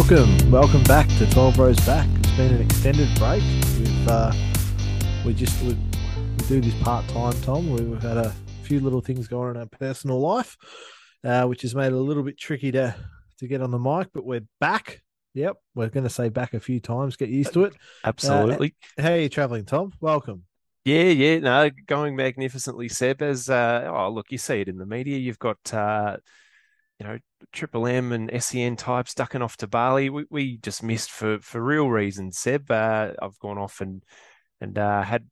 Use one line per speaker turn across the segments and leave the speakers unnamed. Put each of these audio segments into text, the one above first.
Welcome, welcome back to Twelve Rows Back. It's been an extended break. We've uh, we just we, we do this part time, Tom. We've had a few little things going on in our personal life, uh, which has made it a little bit tricky to to get on the mic. But we're back. Yep, we're going to say back a few times. Get used to it.
Absolutely.
Uh, how are you traveling, Tom? Welcome.
Yeah, yeah, no, going magnificently, Seb. As uh, oh, look, you see it in the media. You've got uh, you know Triple M and SEN types ducking off to Bali. We, we just missed for for real reasons, Seb. Uh, I've gone off and and uh, had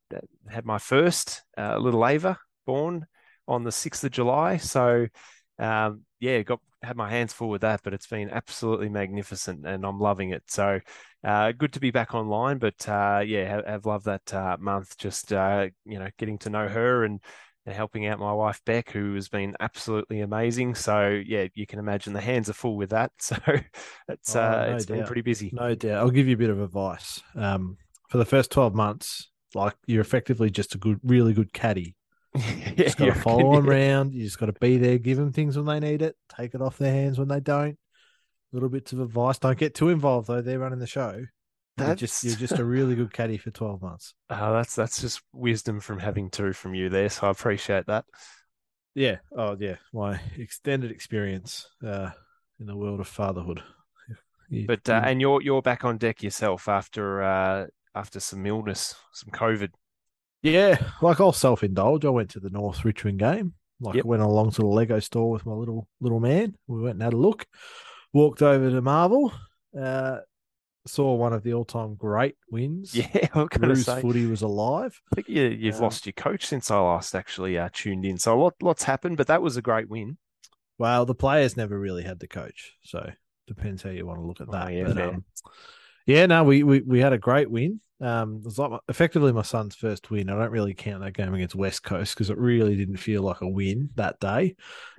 had my first uh, little Ava born on the sixth of July. So um, yeah, got had my hands full with that, but it's been absolutely magnificent, and I'm loving it. So uh, good to be back online, but uh, yeah, have, have, loved that uh, month. Just uh, you know, getting to know her and and helping out my wife Beck, who has been absolutely amazing. So yeah, you can imagine the hands are full with that. So it's oh, uh, no it's doubt. been pretty busy.
No doubt. I'll give you a bit of advice. Um, for the first twelve months, like you're effectively just a good, really good caddy. You just got to follow them around. You just got to be there, give them things when they need it, take it off their hands when they don't. Little bits of advice. Don't get too involved though. They're running the show. You're just you're just a really good caddy for twelve months.
Uh, that's that's just wisdom from having two from you there. So I appreciate that.
Yeah. Oh yeah. My extended experience uh, in the world of fatherhood.
but uh, and you're you're back on deck yourself after uh, after some illness, some COVID.
Yeah, like I'll self indulge. I went to the North Richmond game. Like yep. I went along to the Lego store with my little little man. We went and had a look. Walked over to Marvel. Uh, saw one of the all-time great wins.
Yeah, I'm going to say
footy was alive.
I think you, have um, lost your coach since I last actually uh, tuned in. So a lot, lots happened, but that was a great win.
Well, the players never really had the coach, so depends how you want to look at oh, that. Oh, yeah, but, um, yeah, no, we, we we had a great win. Um, it was like my, effectively my son's first win. I don't really count that game against West Coast because it really didn't feel like a win that day.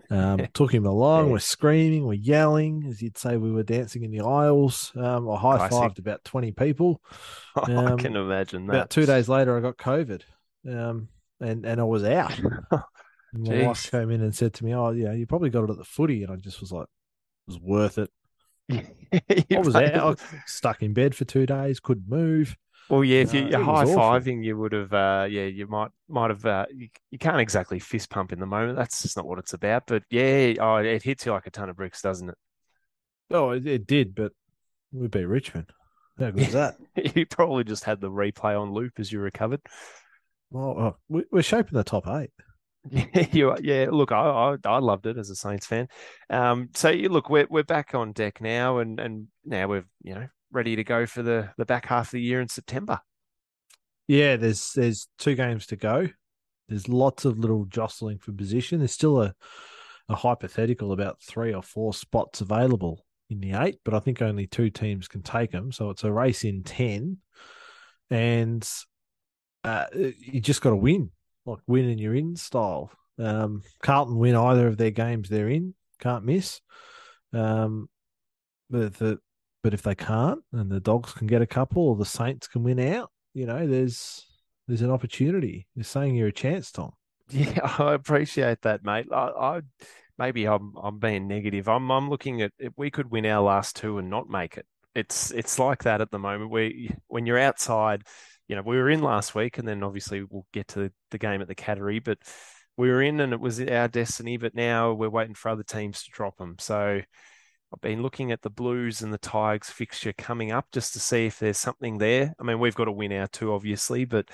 Um, took him along. Yeah. We're screaming, we're yelling, as you'd say, we were dancing in the aisles. Um, I high fived about 20 people.
Um, I can imagine that.
About two days later, I got COVID um, and, and I was out. my wife came in and said to me, Oh, yeah, you probably got it at the footy. And I just was like, It was worth it. I was out, I was stuck in bed for two days, couldn't move.
Well, yeah, if you, are high fiving, you would have, uh, yeah, you might might have. Uh, you, you, can't exactly fist pump in the moment. That's just not what it's about. But yeah, oh, it hits you like a ton of bricks, doesn't it?
Oh, it, it did, but we beat Richmond. How good is that?
you probably just had the replay on loop as you recovered.
Well, oh, we're shaping the top eight.
Yeah, you yeah. Look, I, I, I loved it as a Saints fan. Um, so you look, we're we're back on deck now, and and now we've you know ready to go for the the back half of the year in September.
Yeah, there's there's two games to go. There's lots of little jostling for position. There's still a a hypothetical about three or four spots available in the eight, but I think only two teams can take them. So it's a race in ten, and uh, you just got to win, like win and you're in style. Um, Carlton win either of their games they're in, can't miss. Um, the, the but if they can't, and the Dogs can get a couple, or the Saints can win out, you know, there's there's an opportunity. You're saying you're a chance, Tom.
Yeah, I appreciate that, mate. I, I maybe I'm I'm being negative. I'm I'm looking at if we could win our last two and not make it. It's it's like that at the moment. We when you're outside, you know, we were in last week, and then obviously we'll get to the game at the Cattery, but we were in and it was our destiny. But now we're waiting for other teams to drop them. So I've been looking at the Blues and the Tigers fixture coming up just to see if there's something there. I mean, we've got to win our two, obviously, but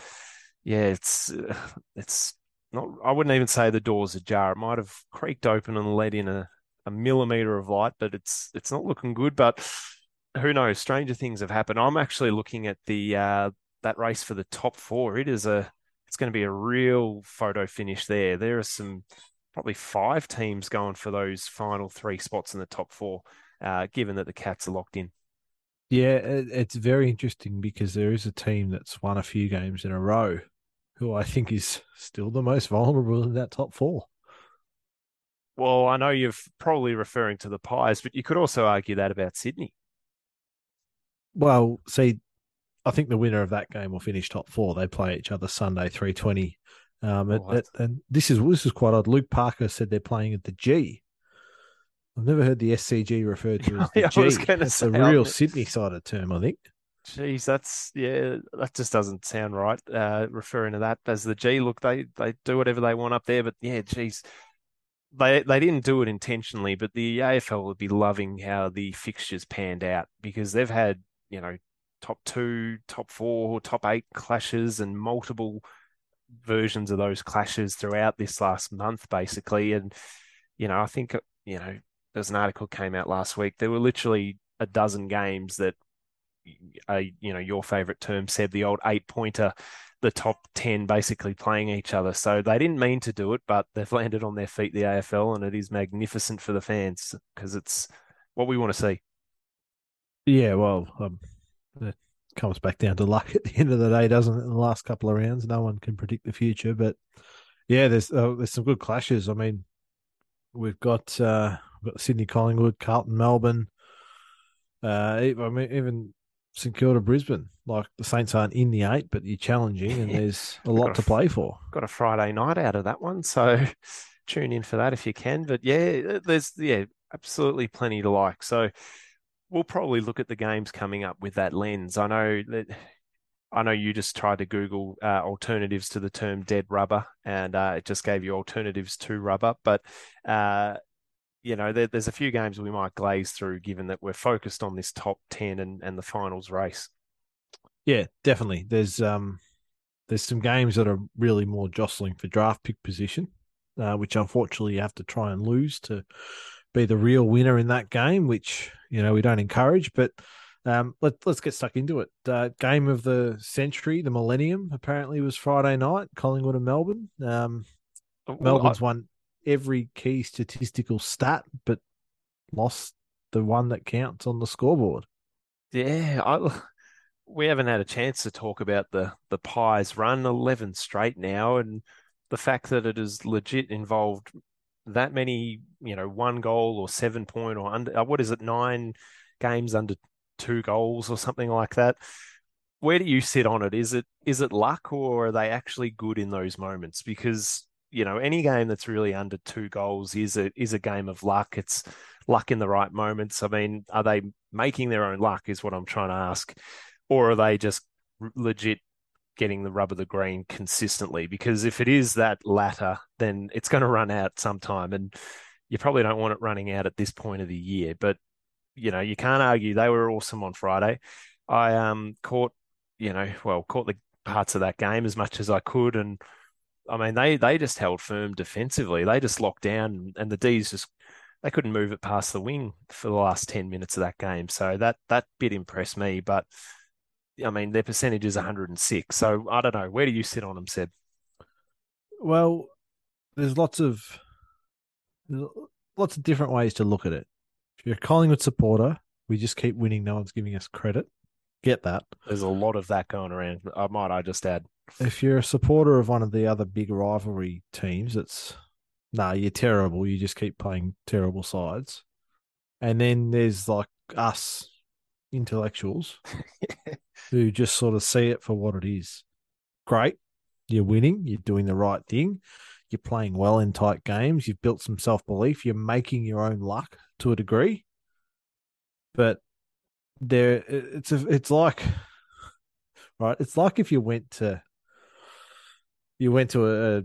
yeah, it's it's not. I wouldn't even say the door's ajar. It might have creaked open and let in a, a millimeter of light, but it's it's not looking good. But who knows? Stranger things have happened. I'm actually looking at the uh, that race for the top four. It is a it's going to be a real photo finish there. There are some probably five teams going for those final three spots in the top four, uh, given that the Cats are locked in.
Yeah, it's very interesting because there is a team that's won a few games in a row who I think is still the most vulnerable in that top four.
Well, I know you're probably referring to the Pies, but you could also argue that about Sydney.
Well, see, I think the winner of that game will finish top four. They play each other Sunday, three twenty um, oh, and this is this is quite odd. Luke Parker said they're playing at the G. I've never heard the SCG referred to as the
I was
G.
gonna
That's
say,
a real
ne-
Sydney sided term, I think.
Jeez, that's yeah, that just doesn't sound right. Uh, referring to that as the G, look, they they do whatever they want up there, but yeah, geez, they they didn't do it intentionally, but the AFL would be loving how the fixtures panned out because they've had, you know, top two, top four, top eight clashes and multiple versions of those clashes throughout this last month, basically. And, you know, I think, you know, there's an article came out last week. There were literally a dozen games that, uh, you know, your favorite term said the old eight pointer the top 10 basically playing each other. So they didn't mean to do it, but they've landed on their feet, the AFL, and it is magnificent for the fans because it's what we want to see.
Yeah, well, um, comes back down to luck at the end of the day, doesn't it? In the last couple of rounds, no one can predict the future, but yeah, there's uh, there's some good clashes. I mean, we've got uh, we've got Sydney, Collingwood, Carlton, Melbourne. Uh, I mean, even St Kilda, Brisbane. Like the Saints aren't in the eight, but you're challenging, and there's a lot
a
to play for.
Got a Friday night out of that one, so tune in for that if you can. But yeah, there's yeah, absolutely plenty to like. So we'll probably look at the games coming up with that lens. I know that I know you just tried to Google uh, alternatives to the term dead rubber, and uh, it just gave you alternatives to rubber. But uh, you know, there, there's a few games we might glaze through, given that we're focused on this top ten and, and the finals race.
Yeah, definitely. There's um, there's some games that are really more jostling for draft pick position, uh, which unfortunately you have to try and lose to be the real winner in that game, which you know we don't encourage. But um, let let's get stuck into it. Uh, game of the century, the Millennium, apparently was Friday night, Collingwood and Melbourne. Um,
Well,
Melbourne's won every key statistical stat, but lost the one that counts on the scoreboard.
Yeah, I, we haven't had a chance to talk about the the Pies run 11 straight now, and the fact that it is legit involved that many, you know, one goal or seven point or under, uh, what is it, nine games under two goals or something like that. Where do you sit on it? Is it is it luck or are they actually good in those moments? Because, you know, any game that's really under two goals is a is a game of luck. It's luck in the right moments. I mean, are they making their own luck is what I'm trying to ask. Or are they just legit getting the rub of the green consistently? Because if it is that latter, then it's going to run out sometime. And you probably don't want it running out at this point of the year. But, you know, you can't argue they were awesome on Friday. I um caught, you know, well, caught the parts of that game as much as I could. And I mean, they they just held firm defensively. They just locked down and the D's just they couldn't move it past the wing for the last 10 minutes of that game. So that that bit impressed me. But I mean, their percentage is 106. So I don't know. Where do you sit on them, Seb?
Well, there's lots of there's lots of different ways to look at it. If you're a Collingwood supporter, we just keep winning. No one's giving us credit. Get that.
There's a lot of that going around. I might I just add.
If you're a supporter of one of the other big rivalry teams, it's nah, you're terrible. You just keep playing terrible sides. And then there's like us intellectuals who just sort of see it for what it is. Great. You're winning. You're doing the right thing. You're playing well in tight games. You've built some self belief. You're making your own luck to a degree. But there, it's a, it's like, right? It's like if you went to, you went to a,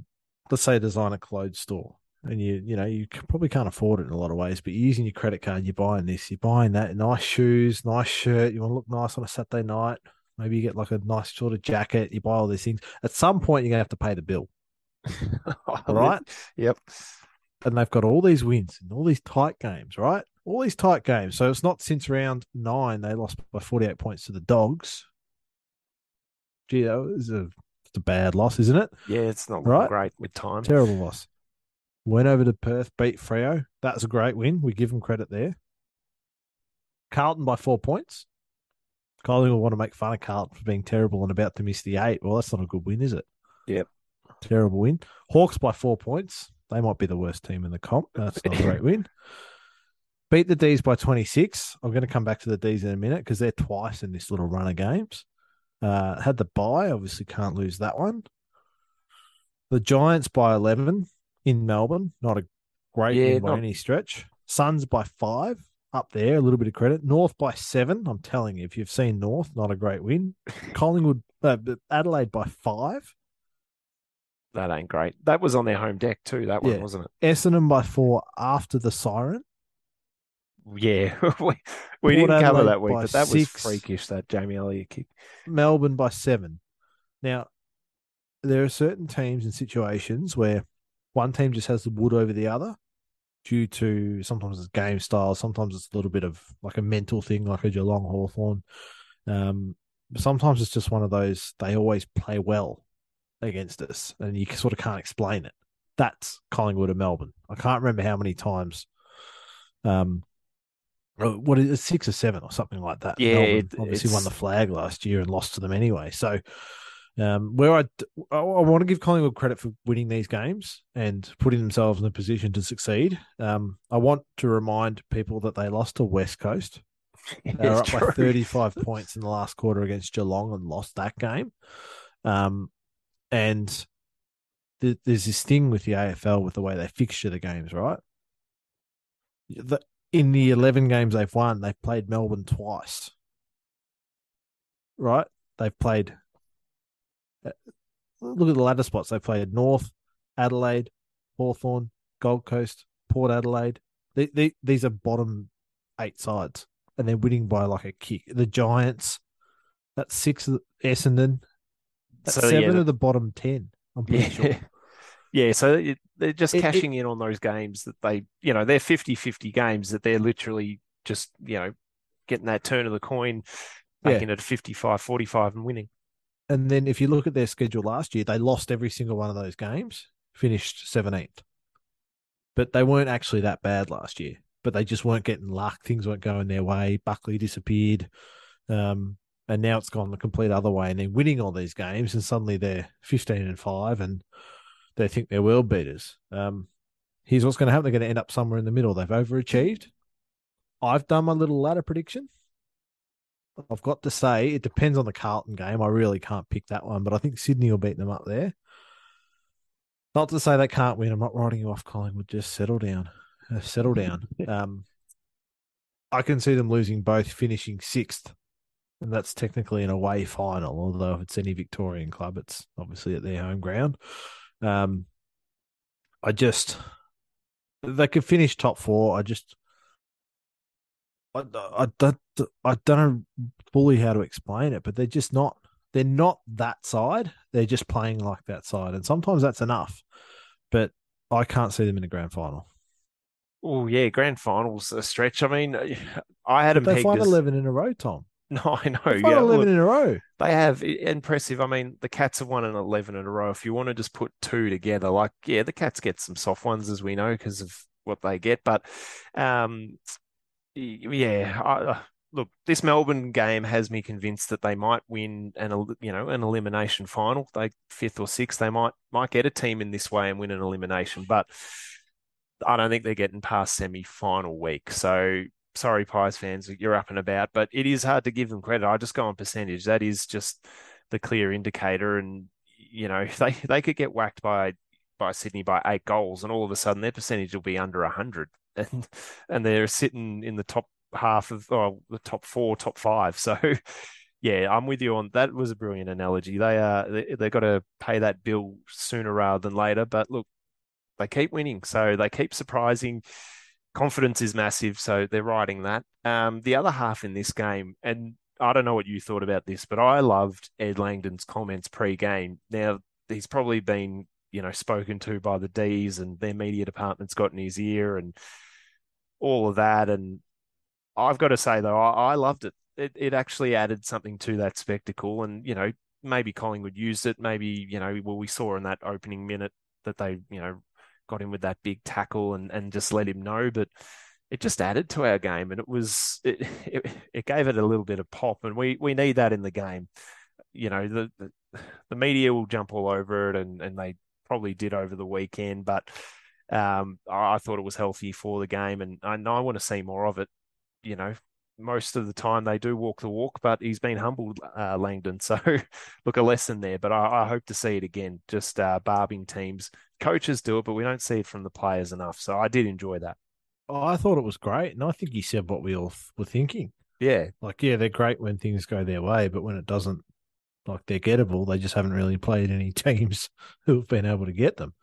let's say, a designer clothes store, and you, you know, you probably can't afford it in a lot of ways, but you're using your credit card. You're buying this. You're buying that. Nice shoes, nice shirt. You want to look nice on a Saturday night. Maybe you get like a nice sort of jacket. You buy all these things. At some point, you're gonna have to pay the bill, right?
Yep.
and they've got all these wins and all these tight games, right? All these tight games. So it's not since round nine they lost by 48 points to the Dogs. Gee, that was a, it's a bad loss, isn't it?
Yeah, it's not
Right.
great with time.
Terrible loss. Went over to Perth, beat Freo. That was a great win. We give them credit there. Carlton by four points. Collingwood will want to make fun of Carlton for being terrible and about to miss the eight. Well, that's not a good win, is it?
Yep.
Terrible win. Hawks by four points. They might be the worst team in the comp. That's not a great win. Beat the D's by 26. I'm going to come back to the D's in a minute because they're twice in this little run of games. Uh, had the bye, obviously can't lose that one. The Giants by 11 in Melbourne. Not a great
Yeah,
win by
not-
any stretch. Suns by five, up there, a little bit of credit. North by seven. I'm telling you, if you've seen North, not a great win. Collingwood, uh, Adelaide by five.
That ain't great. That was on their home deck too. That one
Yeah.
wasn't it?
Essendon by four after the siren.
Yeah, we, we didn't cover that week, but that
six.
was freakish. That Jamie Elliott kick.
Melbourne by seven. Now, there are certain teams and situations where one team just has the wood over the other due to sometimes it's game style, sometimes it's a little bit of like a mental thing, like a Geelong Hawthorn. Um, sometimes it's just one of those, they always play well against us and you sort of can't explain it. That's Collingwood and Melbourne. I can't remember how many times. Um, oh, what is it, six or seven or something like that?
Yeah,
Melbourne obviously won the flag last year and lost to them anyway. So, um, where I, I, want to give Collingwood credit for winning these games and putting themselves in a position to succeed. Um, I want to remind people that they lost to West Coast. They were up by 35 points in the last quarter against Geelong and lost that game. Um, and th- there's this thing with the AFL with the way they fixture the games, right? The, in the 11 games they've won, they've played Melbourne twice. Right? They've played. Look at the ladder spots. They played North, Adelaide, Hawthorn, Gold Coast, Port Adelaide. They, they, these are bottom eight sides, and they're winning by like a kick. The Giants, that's six. of the- Essendon, that's
So,
seven
the-
of the bottom ten. I'm pretty
Yeah.
sure.
Yeah, so it, they're just
It- it-
cashing in on those games that they, you know, they're 50-50 games that they're literally just, you know, getting that turn of the coin,
Yeah.
making it 55-45 and winning.
And then if you look at their schedule last year, they lost every single one of those games, finished 17th. But they weren't actually that bad last year. But they just weren't getting luck. Things weren't going their way. Buckley disappeared. Um, and now it's gone the complete other way. And they're winning all these games, and suddenly they're 15 and 5, and they think they're world beaters. Um, here's what's going to happen they're going to end up somewhere in the middle. They've overachieved. I've done my little ladder prediction. I've got to say, it depends on the Carlton game. I really can't pick that one, but I think Sydney will beat them up there. Not to say they can't win. I'm not writing you off, Collingwood. Just settle down. Uh, settle down. um, I can see them losing both, finishing sixth, and that's technically an away final. Although if it's any Victorian club, it's obviously at their home ground. Um, I just they could finish top four. I just I, I, don't I don't know fully how to explain it, but they're just not. They're not that side. They're just playing like that side, and sometimes that's enough. But I can't see them in a grand final.
Oh yeah, grand finals a stretch. I mean, I had them
They've won eleven in a row, Tom.
No, I know.
They've
Yeah,
eleven
look,
in a row.
they have impressive. I mean, the Cats have won an eleven in a row. If you want to just put two together, like yeah, the Cats get some soft ones as we know because of what they get, but um, yeah. I, uh, look, this Melbourne game has me convinced that they might win an you know an elimination final. They fifth or sixth, they might might get a team in this way and win an elimination, but. I don't think they're getting past semi-final week. So sorry, Pies fans, you're up and about, but it is hard to give them credit. I just go on percentage. That is just the clear indicator. And you know, they they could get whacked by by Sydney by eight goals, and all of a sudden their percentage will be under hundred, and and they're sitting in the top half of or the top four, top five. So. Yeah, I'm with you on that. Was a brilliant analogy. They are they they got to pay that bill sooner rather than later. But look, they keep winning, so they keep surprising. Confidence is massive, so they're riding that. Um, the other half in this game, and I don't know what you thought about this, but I loved Ed Langdon's comments pre-game. Now he's probably been, you know, spoken to by the D's and their media department's got in his ear and all of that. And I've got to say though, I, I loved it. It it actually added something to that spectacle, and you know, maybe Collingwood used it. Maybe you know, well, we saw in that opening minute that they, you know, got him with that big tackle and, and just let him know. But it just added to our game, and it was it, it, it gave it a little bit of pop, and we we need that in the game. You know, the the, media will jump all over it, and and they probably did over the weekend, but. Um, I, thought it was healthy for the game, and I know I want to see more of it. You know, most of the time they do walk the walk, but he's been humbled, uh, Langdon. So, look, a lesson there. But I, I hope to see it again. Just uh, barbing teams, coaches do it, but we don't see it from the players enough. So I did enjoy that.
I thought it was great, and I think he said what we all were thinking.
Yeah,
Like, yeah, they're great when things go their way, but when it doesn't, like they're gettable, they just haven't really played any teams who have been able to get them.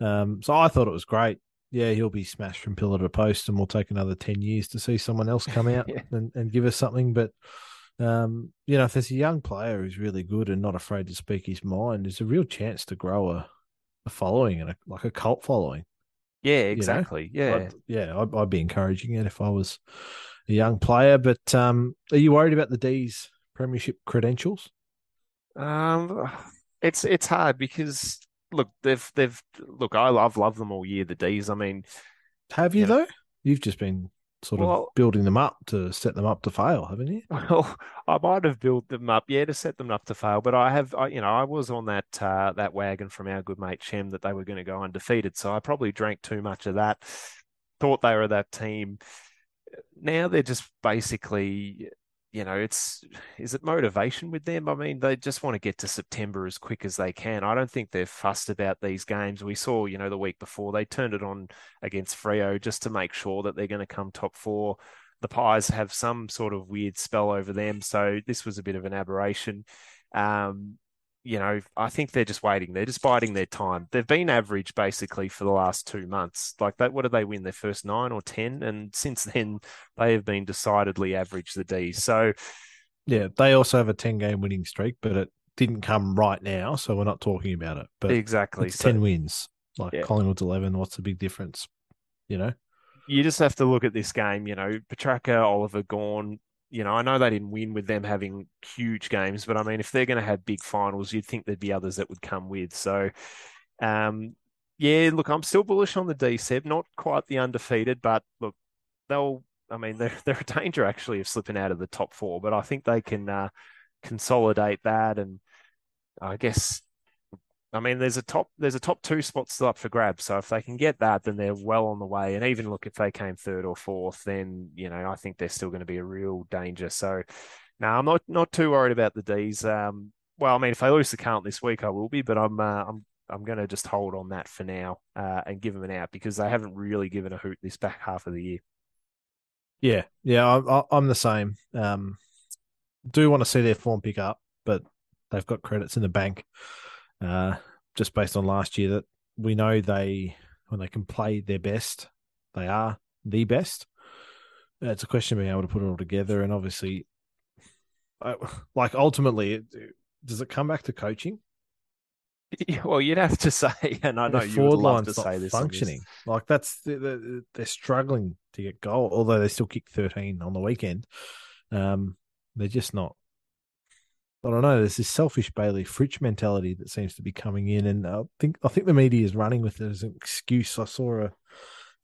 Um, so I thought it was great. Yeah, he'll be smashed from pillar to post, and we'll take another ten years to see someone else come out
Yeah.
and, and give us something. But um, you know, if there's a young player who's really good and not afraid to speak his mind, there's a real chance to grow a, a following and a, like a cult following.
yeah,
know?
exactly. Yeah.
I'd, yeah, I'd, I'd be encouraging it if I was a young player. But um, are you worried about the D's premiership credentials?
Um, it's it's hard because look, they've they've look, I love love them all year. The D's. I mean,
Have you
Yeah.
though? You've just been sort of
Well-
building them up to set them up to fail, haven't you?
well, I might have built them up, yeah, to set them up to fail. But I have, I, you know, I was on that uh, that wagon from our good mate Shem that they were going to go undefeated. So I probably drank too much of that. Thought they were that team. Now they're just basically, you know, it's is it motivation with them? I mean, they just want to get to September as quick as they can. I don't think they're fussed about these games. We saw, you know, the week before they turned it on against Freo just to make sure that they're going to come top four. The Pies have some sort of weird spell over them, so this was a bit of an aberration. Um, you know, I think they're just waiting. They're just biding their time. They've been average basically for the last two months. Like that, what did they win? Their first nine or ten, and since then they have been decidedly average. The D's. So
Yeah, they also have a ten game winning streak, but it didn't come right now, so we're not talking about it. But
exactly.
it's
So
ten wins. Like
Yeah.
Collingwood's eleven. What's the big difference? You know?
you just have to look at this game. You know, Petracca, Oliver, Gawn. You know, I know they didn't win with them having huge games, but I mean, if they're going to have big finals, you'd think there'd be others that would come with. So, um, yeah, look, I'm still bullish on the D Seb, not quite the undefeated, but look, they'll. I mean, they're they're a danger actually of slipping out of the top four, but I think they can uh, consolidate that, and I guess. I mean, there's a top there's a top two spot still up for grabs. So if they can get that, then they're well on the way. And even look, if they came third or fourth, then you know I think they're still going to be a real danger. So now I'm not not too worried about the D's. Um, well, I mean, if they lose the count this week, I will be, but I'm uh, I'm I'm going to just hold on that for now uh, and give them an out because they haven't really given a hoot this back half of the year.
Yeah, yeah, I, I'm the same. Um, do want to see their form pick up, but they've got credits in the bank, uh, just based on last year that we know they when they can play their best, they are the best. It's a question of being able to put it all together, and obviously, I, like ultimately, it, does it come back to coaching?
Well, you'd have to say, and I know you would love to say this. on this.
functioning. Like that's they're, they're struggling to get goal, although they still kicked 13 on the weekend. Um, they're just not. I don't know. There's this selfish Bayley Fritsch mentality that seems to be coming in, and I think I think the media is running with it as an excuse. I saw a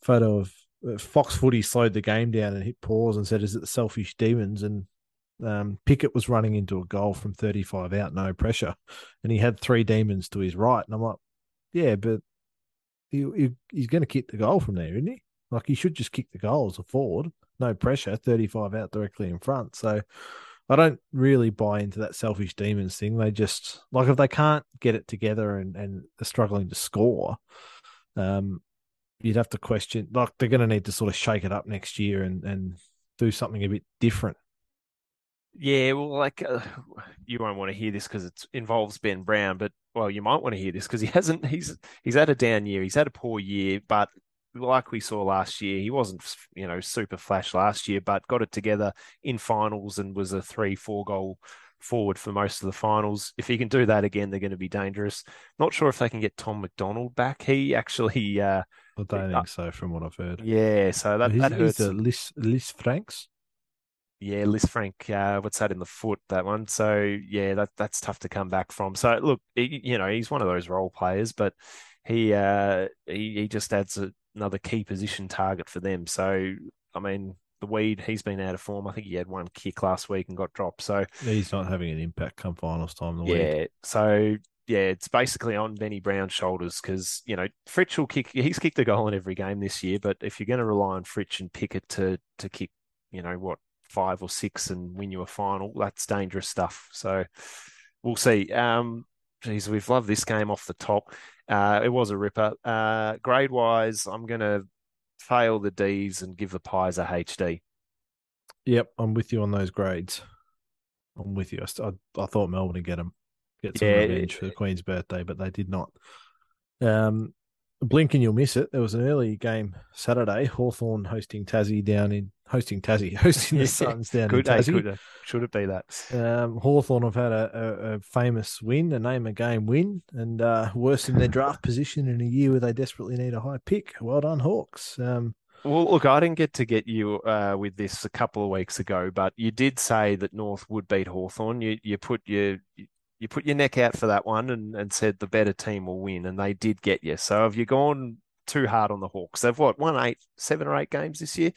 photo of uh, Fox Footy slowed the game down and hit pause and said, "Is it the selfish demons?" And um, Pickett was running into a goal from 35 out, no pressure, and he had three demons to his right, and I'm like, "Yeah, but he, he he's going to kick the goal from there, isn't he? Like he should just kick the goal as a forward, no pressure, 35 out directly in front." So I don't really buy into that selfish demons thing. They just like if they can't get it together and and are struggling to score, um, you'd have to question. Like they're going to need to sort of shake it up next year and and do something a bit different.
Yeah, well, like uh, you won't want to hear this because it involves Ben Brown, but well, you might want to hear this because he hasn't. He's he's had a down year. He's had a poor year, but like we saw last year, he wasn't you know super flash last year, but got it together in finals and was a three four goal forward for most of the finals. If he can do that again, they're going to be dangerous. Not sure if they can get Tom McDonald back. He actually, uh,
I don't
Uh,
think so, from what I've heard.
yeah, so that
he's,
that
he's
hurts.
a Lis Lis Franks.
Yeah, Lisfranc, uh, what's that in the foot? That one. So yeah, that that's tough to come back from. So look, he, you know, he's one of those role players, but he uh, he he just adds a, another key position target for them. So I mean, the weed, he's been out of form. I think he had one kick last week and got dropped. So
He's not having an impact come finals time. The week.
yeah, so yeah, it's basically on Benny Brown's shoulders because you know Fritsch will kick. He's kicked a goal in every game this year, but if you're going to rely on Fritsch and Pickett to to kick, you know what, five or six and win you a final, that's dangerous stuff. So we'll see. Um, geez, we've loved this game off the top. Uh, it was a ripper. Uh, grade wise, I'm going to fail the D's and give the Pies a HD.
Yep, I'm with you on those grades. I'm with you. I, I, I thought Melbourne would get them, get some
Yeah,
revenge for the Queen's birthday, but they did not. Um, blink and you'll miss it. There was an early game Saturday. Hawthorn hosting Tassie down in hosting Tassie, hosting the Suns down
Could,
in Tassie.
could, have- should it be that?
Um, Hawthorn have had a, a, a famous win, a name a game win, and uh, worse in their draft position in a year where they desperately need a high pick. Well done, Hawks. Um,
Well, look, I didn't get to get you uh, with this a couple of weeks ago, but you did say that North would beat Hawthorn. You you put your you put your neck out for that one and, and said the better team will win, and they did get you. So have you gone too hard on the Hawks? They've what won eight, seven or eight games this year.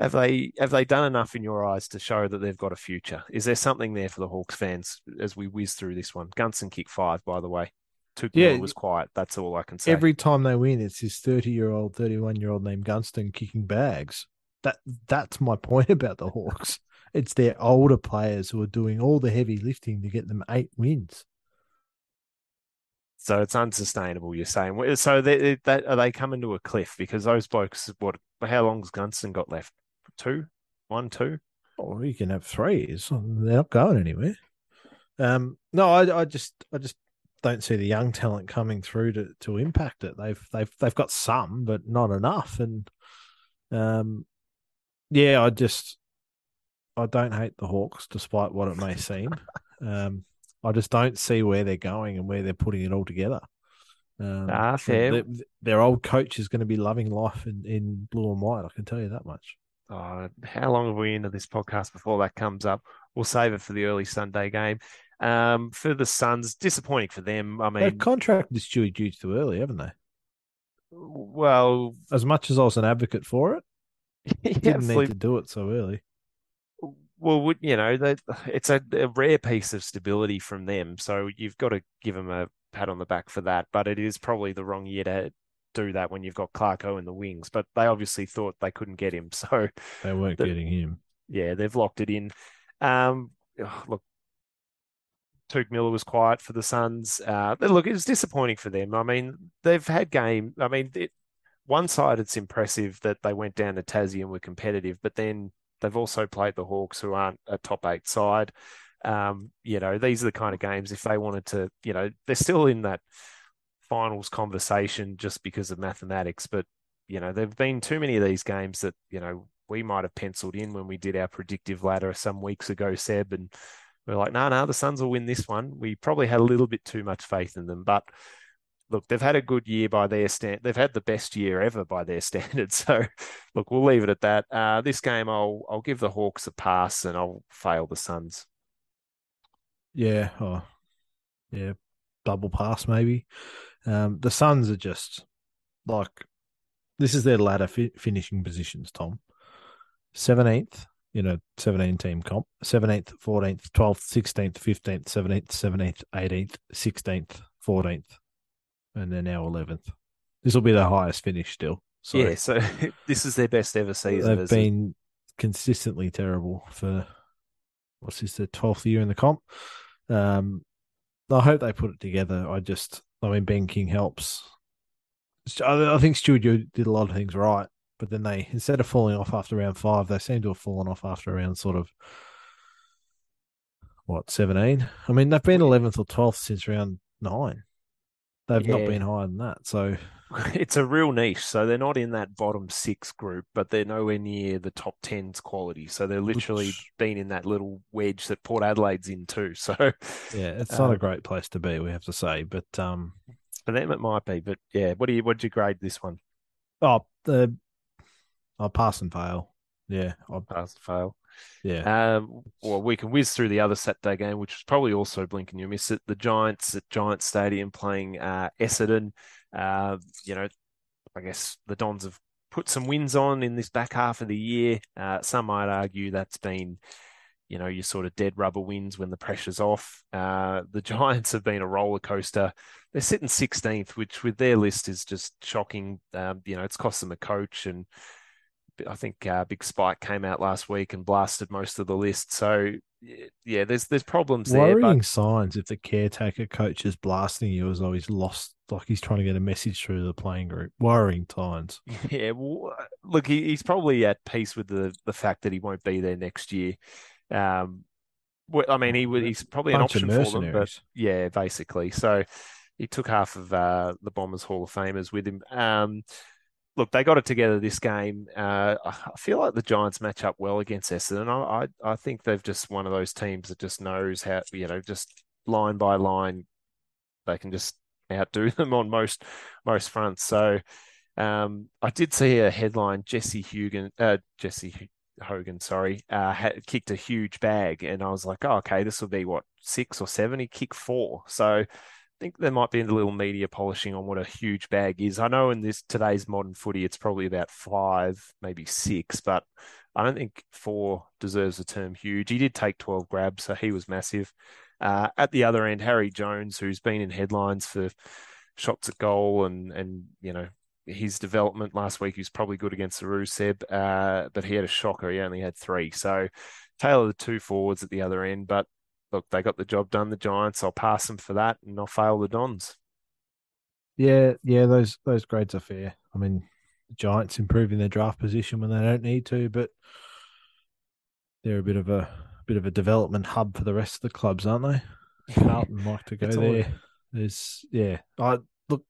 Have they have they done enough in your eyes to show that they've got a future? Is there something there for the Hawks fans as we whiz through this one? Gunston kicked five, by the way. Took
Yeah.
was quiet. That's all I can say.
every time they win, it's this thirty-year-old, thirty-one-year-old named Gunston kicking bags. That that's my point about the Hawks. It's their older players who are doing all the heavy lifting to get them eight wins.
So it's unsustainable. You're saying so. They, that are they coming to a cliff because those blokes? What? How long's Gunston got left? Two, one, two.
Oh, you can have three. It's, they're not going anywhere. Um, no, I, I just, I just don't see the young talent coming through to, to impact it. They've, they've, they've got some, but not enough. And, um, yeah, I just, I don't hate the Hawks, despite what it may seem. Um, I just don't see where they're going and where they're putting it all together. Um,
Ah, fair.
Their, their old coach is going to be loving life in, in blue and white. I can tell you that much.
Oh, how long have we into this podcast before that comes up? We'll save it for the early Sunday game. Um, for the Suns, disappointing for them. I mean,
contracted Stewie Dukes too early, haven't they?
well,
As much as I was an advocate for it,
yeah,
didn't need to do it so early.
Well, you know, that it's a, a rare piece of stability from them. So you've got to give them a pat on the back for that. But it is probably the wrong year to do that when you've got Clarko in the wings. But they obviously thought they couldn't get him. So
They weren't
The-
getting him.
yeah, they've locked it in. Um, look, Touk Miller was quiet for the Suns. Uh, look, it was disappointing for them. I mean, they've had game. I mean, it, one side it's impressive that they went down to Tassie and were competitive, but then they've also played the Hawks, who aren't a top eight side. Um, you know, these are the kind of games if they wanted to, you know, they're still in that finals conversation just because of mathematics, but you know, there've been too many of these games that, you know, we might have penciled in when we did our predictive ladder some weeks ago, Seb, and we're like, no, no, the Suns will win this one. We probably had a little bit too much faith in them, but look, they've had a good year by their stand. They've had the best year ever by their standards. So, look, we'll leave it at that. Uh, this game, I'll I'll give the Hawks a pass and I'll fail the Suns.
Yeah. Oh, yeah. Double pass, maybe. Um, the Suns are just like this is their ladder fi- finishing positions, Tom. 17th, you know, 17 team comp, 17th, 14th, 12th, 16th, 15th, 17th, 17th, 18th, 16th, 14th, and then now 11th. This will be the highest finish still. So
yeah, so this is their best ever season.
they've been consistently terrible for what's this, the 12th year in the comp. Um, I hope they put it together. I just, I mean, Ben King helps. I think Stuart did a lot of things right, but then they, instead of falling off after round five, they seem to have fallen off after around sort of what, 17? I mean, they've been 11th or 12th since round nine. They've not been higher than that. So,
it's a real niche. So they're not in that bottom six group, but they're nowhere near the top 10's quality. So they're literally
Which-
been in that little wedge that Port Adelaide's in too. So
yeah, it's not
Um,
a great place to be, we have to say. But, um,
for them it might be. But yeah, what do you what would you grade this one?
Oh, the I'll pass and fail. Yeah, I'll,
Pass and fail.
Yeah.
Um, well, we can whiz through the other Saturday game, which is probably also blink and you miss it. The Giants at Giant Stadium playing uh, Essendon. Uh, you know, I guess the Dons have put some wins on in this back half of the year. Uh, some might argue that's been, you know, your sort of dead rubber wins when the pressure's off. Uh, the Giants have been a roller coaster. They're sitting 16th, which with their list is just shocking. Um, you know, it's cost them a coach and I think uh, Big Spike came out last week and blasted most of the list. So yeah, there's there's problems there.
Worrying
But
signs if the caretaker coach is blasting you as though he's lost like he's trying to get a message through the playing group. Worrying times.
Yeah, well, look, he, he's probably at peace with the the fact that he won't be there next year. Um, I mean, he he's probably an option for them, but yeah, basically. So he took half of uh, the Bombers Hall of Famers with him. Um, look, they got it together this game. Uh, I feel like the Giants match up well against Essendon. I, I, I think they've just one of those teams that just knows how you know just line by line they can just outdo them on most most fronts. So um, I did see a headline: Jesse Hugan, uh, Jesse Hogan, sorry, uh, had kicked a huge bag, and I was like, oh, okay, this will be what six or seven. He kicked four, so think there might be a little media polishing on what a huge bag is. I know in this today's modern footy, it's probably about five, maybe six, but I don't think four deserves the term huge. He did take twelve grabs, so he was massive. Uh, at the other end, Harry Jones, who's been in headlines for shots at goal and and you know his development last week. He was probably good against the Ruseb, uh, but he had a shocker. He only had three. So tail of the two forwards at the other end. But look, they got the job done. The Giants. I'll pass them for that, and I'll fail the Dons.
Yeah, yeah, those those grades are fair. I mean, the Giants improving their draft position when they don't need to, but they're a bit of a bit of a development hub for the rest of the clubs, aren't they? Carlton like to go there. There's yeah, I look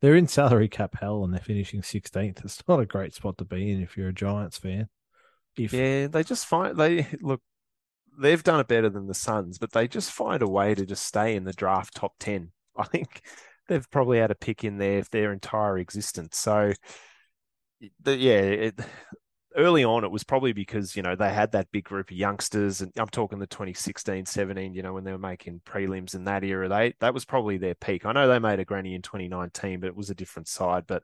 they're in salary cap hell and they're finishing 16th. It's not a great spot to be in if you're a Giants fan.
If... Yeah, they just find they look. They've done it better than the Suns, but they just find a way to just stay in the draft top 10. I think they've probably had a pick in there for their entire existence. So, the, yeah, it, early on, it was probably because, you know, they had that big group of youngsters. And I'm talking the 2016, 17, you know, when they were making prelims in that era, they that was probably their peak. I know they made a granny in 2019, but it was a different side. But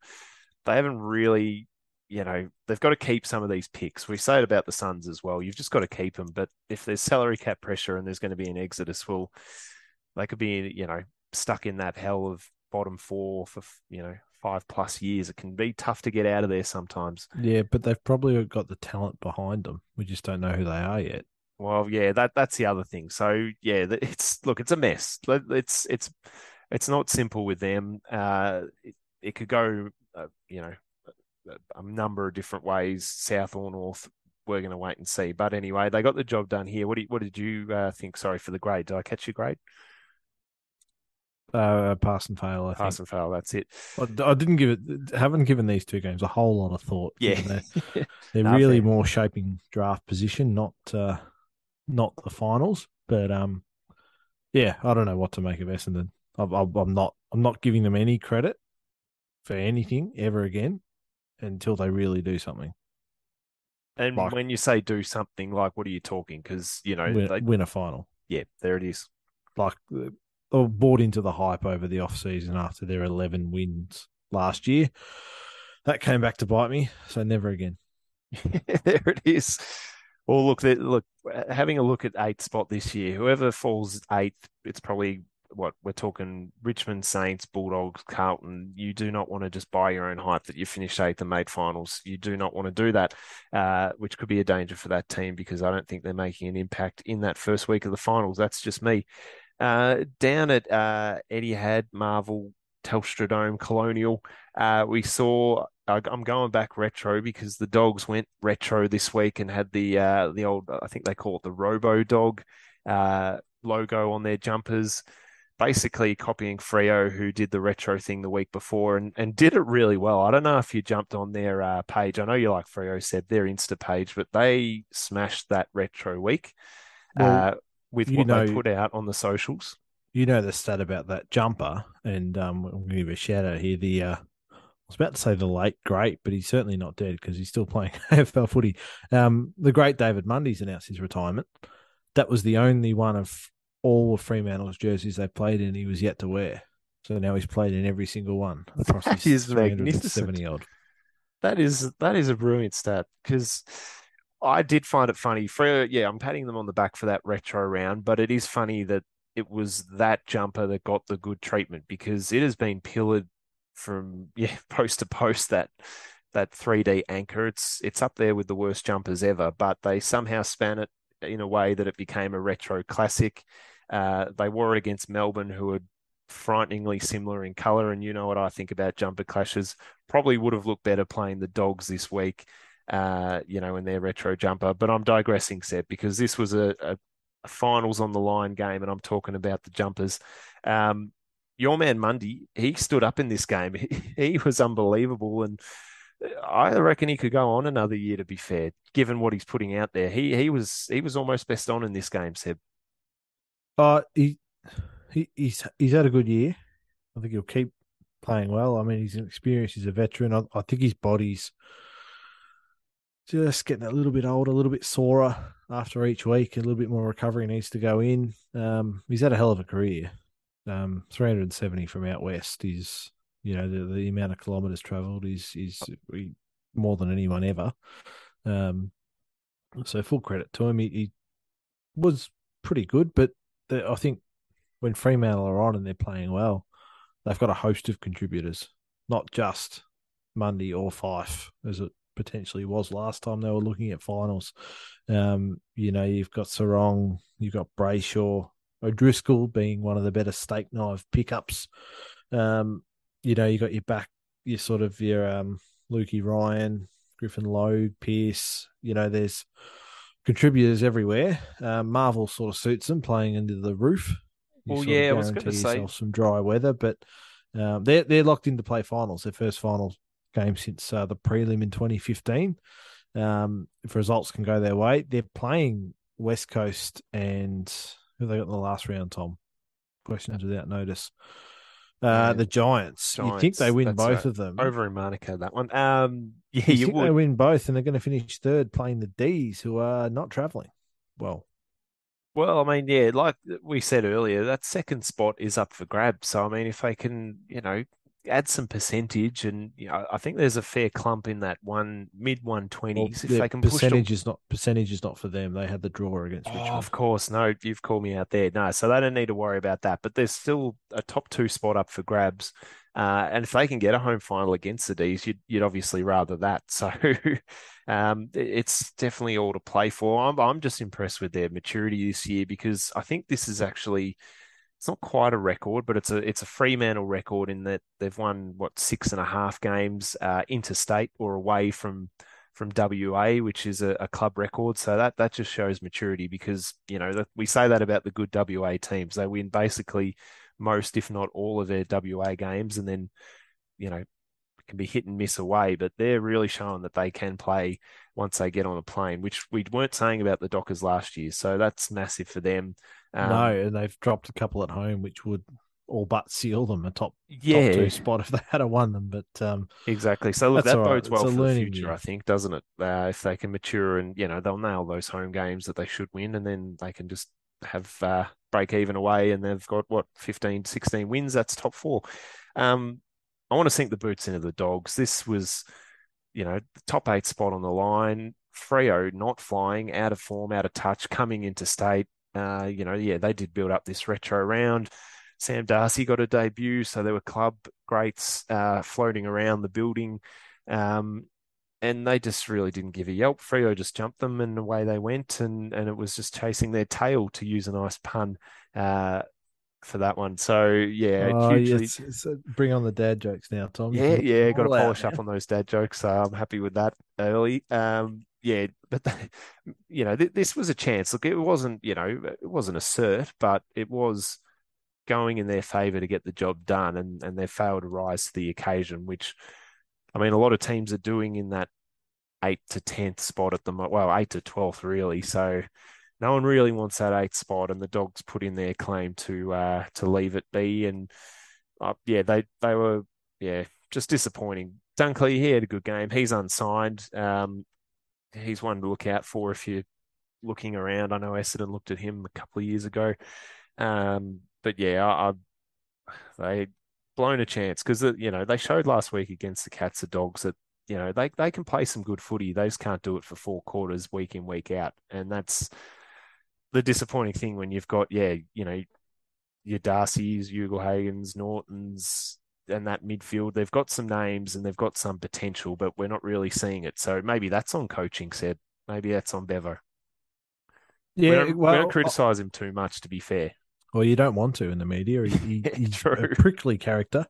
they haven't really, you know, they've got to keep some of these picks. We say it about the Suns as well. You've just got to keep them. But if there's salary cap pressure and there's going to be an exodus, well, they could be, you know, stuck in that hell of bottom four for, you know, five plus years. It can be tough to get out of there sometimes.
Yeah, but they've probably got the talent behind them. We just don't know who they are yet.
Well, yeah, that that's the other thing. So yeah, it's look, it's a mess. It's it's it's not simple with them. Uh, it, it could go, uh, you know, a, number of different ways, south or north. We're going to wait and see. But anyway, they got the job done here. What, do you, what did you uh, think? Sorry for the grade. Did I catch your grade?
Uh, pass and fail. I
pass
think.
and fail. That's it.
I, I, didn't give it. Haven't given these two games a whole lot of thought.
Yeah,
they're, they're really more shaping draft position, not uh, not the finals. But um, yeah, I don't know what to make of Essendon. I'm, I'm not. I'm not giving them any credit for anything ever again until they really do something.
And like, when you say do something, like what are you talking? Because you know
win,
they
win a final.
Yeah, there it is.
Like uh, or bought into the hype over the off season after their 11 wins last year. That came back to bite me, so never again.
there it is. Well, look, look, uh, having a look at eighth spot this year, whoever falls eighth, it's probably what we're talking Richmond Saints, Bulldogs, Carlton. You do not want to just buy your own hype that you finished eighth and made finals. You do not want to do that, uh, which could be a danger for that team because I don't think they're making an impact in that first week of the finals. That's just me. Uh, down at uh, had Marvel, Telstra Dome, Colonial, uh, we saw. I'm going back retro because the dogs went retro this week and had the uh, the old. I think they call it the Robo Dog uh, logo on their jumpers basically copying Freo, who did the retro thing the week before and, and did it really well. I don't know if you jumped on their uh, page. I know you like Freo said their Insta page, but they smashed that retro week. Well, uh, with what know, they put out on the socials.
You know the stat about that jumper, and um, I'm going to give a shout out here. The uh, I was about to say the late great, but he's certainly not dead because he's still playing AFL footy. Um, the great David Mundy's announced his retirement. That was the only one of all of Fremantle's jerseys they played in he was yet to wear. So now he's played in every single one across that his 370 odd.
That is that is a brilliant stat because I did find it funny. For yeah, I'm patting them on the back for that retro round, but it is funny that it was that jumper that got the good treatment because it has been pillared from yeah post to post that that 3D anchor. It's it's up there with the worst jumpers ever, but they somehow span it in a way that it became a retro classic. Uh, they wore it against Melbourne, who had frighteningly similar in colour. And you know what I think about jumper clashes. Probably would have looked better playing the dogs this week, uh, you know, in their retro jumper. But I'm digressing, Seb, because this was a, a, a finals on the line game, and I'm talking about the jumpers. Um, your man Mundy, he stood up in this game. He, he was unbelievable, and I reckon he could go on another year. To be fair, given what he's putting out there, he he was he was almost best on in this game. Seb.
Uh, he, he he's he's had a good year. I think he'll keep playing well. I mean, he's an experienced. He's a veteran. I, I think his body's just getting a little bit old, a little bit sorer after each week. A little bit more recovery needs to go in. Um, he's had a hell of a career. Um, 370 from out west is you know the, the amount of kilometres travelled is is more than anyone ever. Um, so full credit to him. He, he was pretty good, but the, I think when Fremantle are on and they're playing well, they've got a host of contributors, not just Mundy or Fyfe, as it potentially was last time they were looking at finals. Um, you know, you've got Serong, you've got Brayshaw, O'Driscoll being one of the better steak knife pickups. Um, you know, you got your back, your sort of your um, Lukey Ryan, Griffin Logue, Pearce. You know, there's contributors everywhere. Um, Marvel sort of suits them playing under the roof.
You well, yeah, I was going to say
some dry weather, but um, they're they're locked into play finals. Their first finals game since uh, the prelim in 2015. Um, if results can go their way, they're playing West Coast and who they got in the last round. Tom, questions without notice. Uh, the Giants. Giants. You think they win That's both of them
over in Monaco? That one. Um, yeah,
you,
you
think
would.
they win both, and they're going to finish third, playing the D's, who are not travelling. Well,
well, I mean, yeah, like we said earlier, that second spot is up for grabs. So, I mean, if they can, you know, add some percentage, and you know, I think there's a fair clump in that one mid one twenties. Well, if they can
percentage
push
is not percentage is not for them. They had the draw against
oh,
Richmond.
Of course, no, you've called me out there. No, so they don't need to worry about that. But there's still a top two spot up for grabs. Uh, and if they can get a home final against the D's, you'd, you'd obviously rather that. So um, it's definitely all to play for. I'm, I'm just impressed with their maturity this year because I think this is actually it's not quite a record, but it's a it's a Fremantle record in that they've won what six and a half games uh, interstate or away from from WA, which is a, a, club record. So that that just shows maturity because you know we say that about the good WA teams. They win basically most, if not all, of their WA games, and then you know can be hit and miss away, but they're really showing that they can play once they get on a plane, which we weren't saying about the Dockers last year. So that's massive for them.
Um, no, and they've dropped a couple at home, which would all but seal them a top, yeah. top two spot if they had a won them. But um,
exactly. So look, that bodes right. well for the future, year. I think, doesn't it? Uh, if they can mature and you know they'll nail those home games that they should win, and then they can just have uh, break even away, and they've got what 15, 16 wins. That's top four. Um, I want to sink the boots into the dogs. This was, you know, the top eight spot on the line. Freo not flying, out of form, out of touch, coming into state. Uh, you know, yeah, they did build up this retro round. Sam Darcy got a debut, so there were club greats uh, floating around the building. Um, and they just really didn't give a yelp. Freo just jumped them and away they went, and, and it was just chasing their tail, to use a nice pun. Uh, for that one. So yeah,
oh, hugely... yes, it's, bring on the dad jokes now, Tom.
Yeah, yeah, got to polish out, up on those dad jokes. So I'm happy with that early. Um, yeah, but you know, th- this was a chance. Look, it wasn't, you know, it wasn't a cert, but it was going in their favour to get the job done, and and they failed to rise to the occasion, which I mean, a lot of teams are doing in that eight to tenth spot at the moment. well, eight to twelfth really. So no one really wants that eighth spot, and the Dogs put in their claim to uh, to leave it be. And uh, yeah, they they were yeah just disappointing. Dunkley, he had a good game. He's unsigned. Um, he's one to look out for if you're looking around. I know Essendon looked at him a couple of years ago. Um, but yeah, I, I, they blown a chance because you know they showed last week against the Cats the Dogs that you know they they can play some good footy. They just can't do it for four quarters week in week out, and that's the disappointing thing when you've got, yeah, you know, your Darcy's, Ugle-Hagans, Naughtons, and that midfield, they've got some names and they've got some potential, but we're not really seeing it. So maybe that's on coaching, said. Maybe that's on Bevo. Yeah, we don't, well, we don't criticize him too much, to be fair.
Well, you don't want to in the media. He, he,
Yeah,
he's
true.
a prickly character.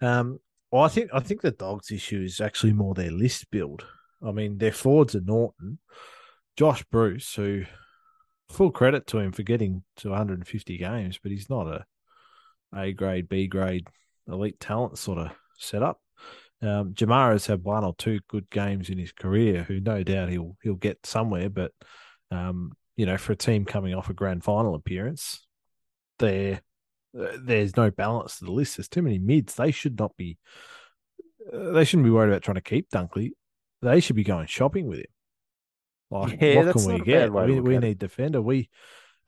Um, well, I think I think the dogs' issue is actually more their list build. I mean, their forwards are Naughton, Josh Bruce, who full credit to him for getting to 150 games, but he's not a A grade, B grade, elite talent sort of setup. Um, Jamarra's had one or two good games in his career, who no doubt he'll he'll get somewhere, but um, you know, for a team coming off a grand final appearance, there uh, there's no balance to the list. There's too many mids. They should not be. Uh, they shouldn't be worried about trying to keep Dunkley. They should be going shopping with him. Like,
Yeah,
what
that's
can we
not a bad
get? We, we need defender. We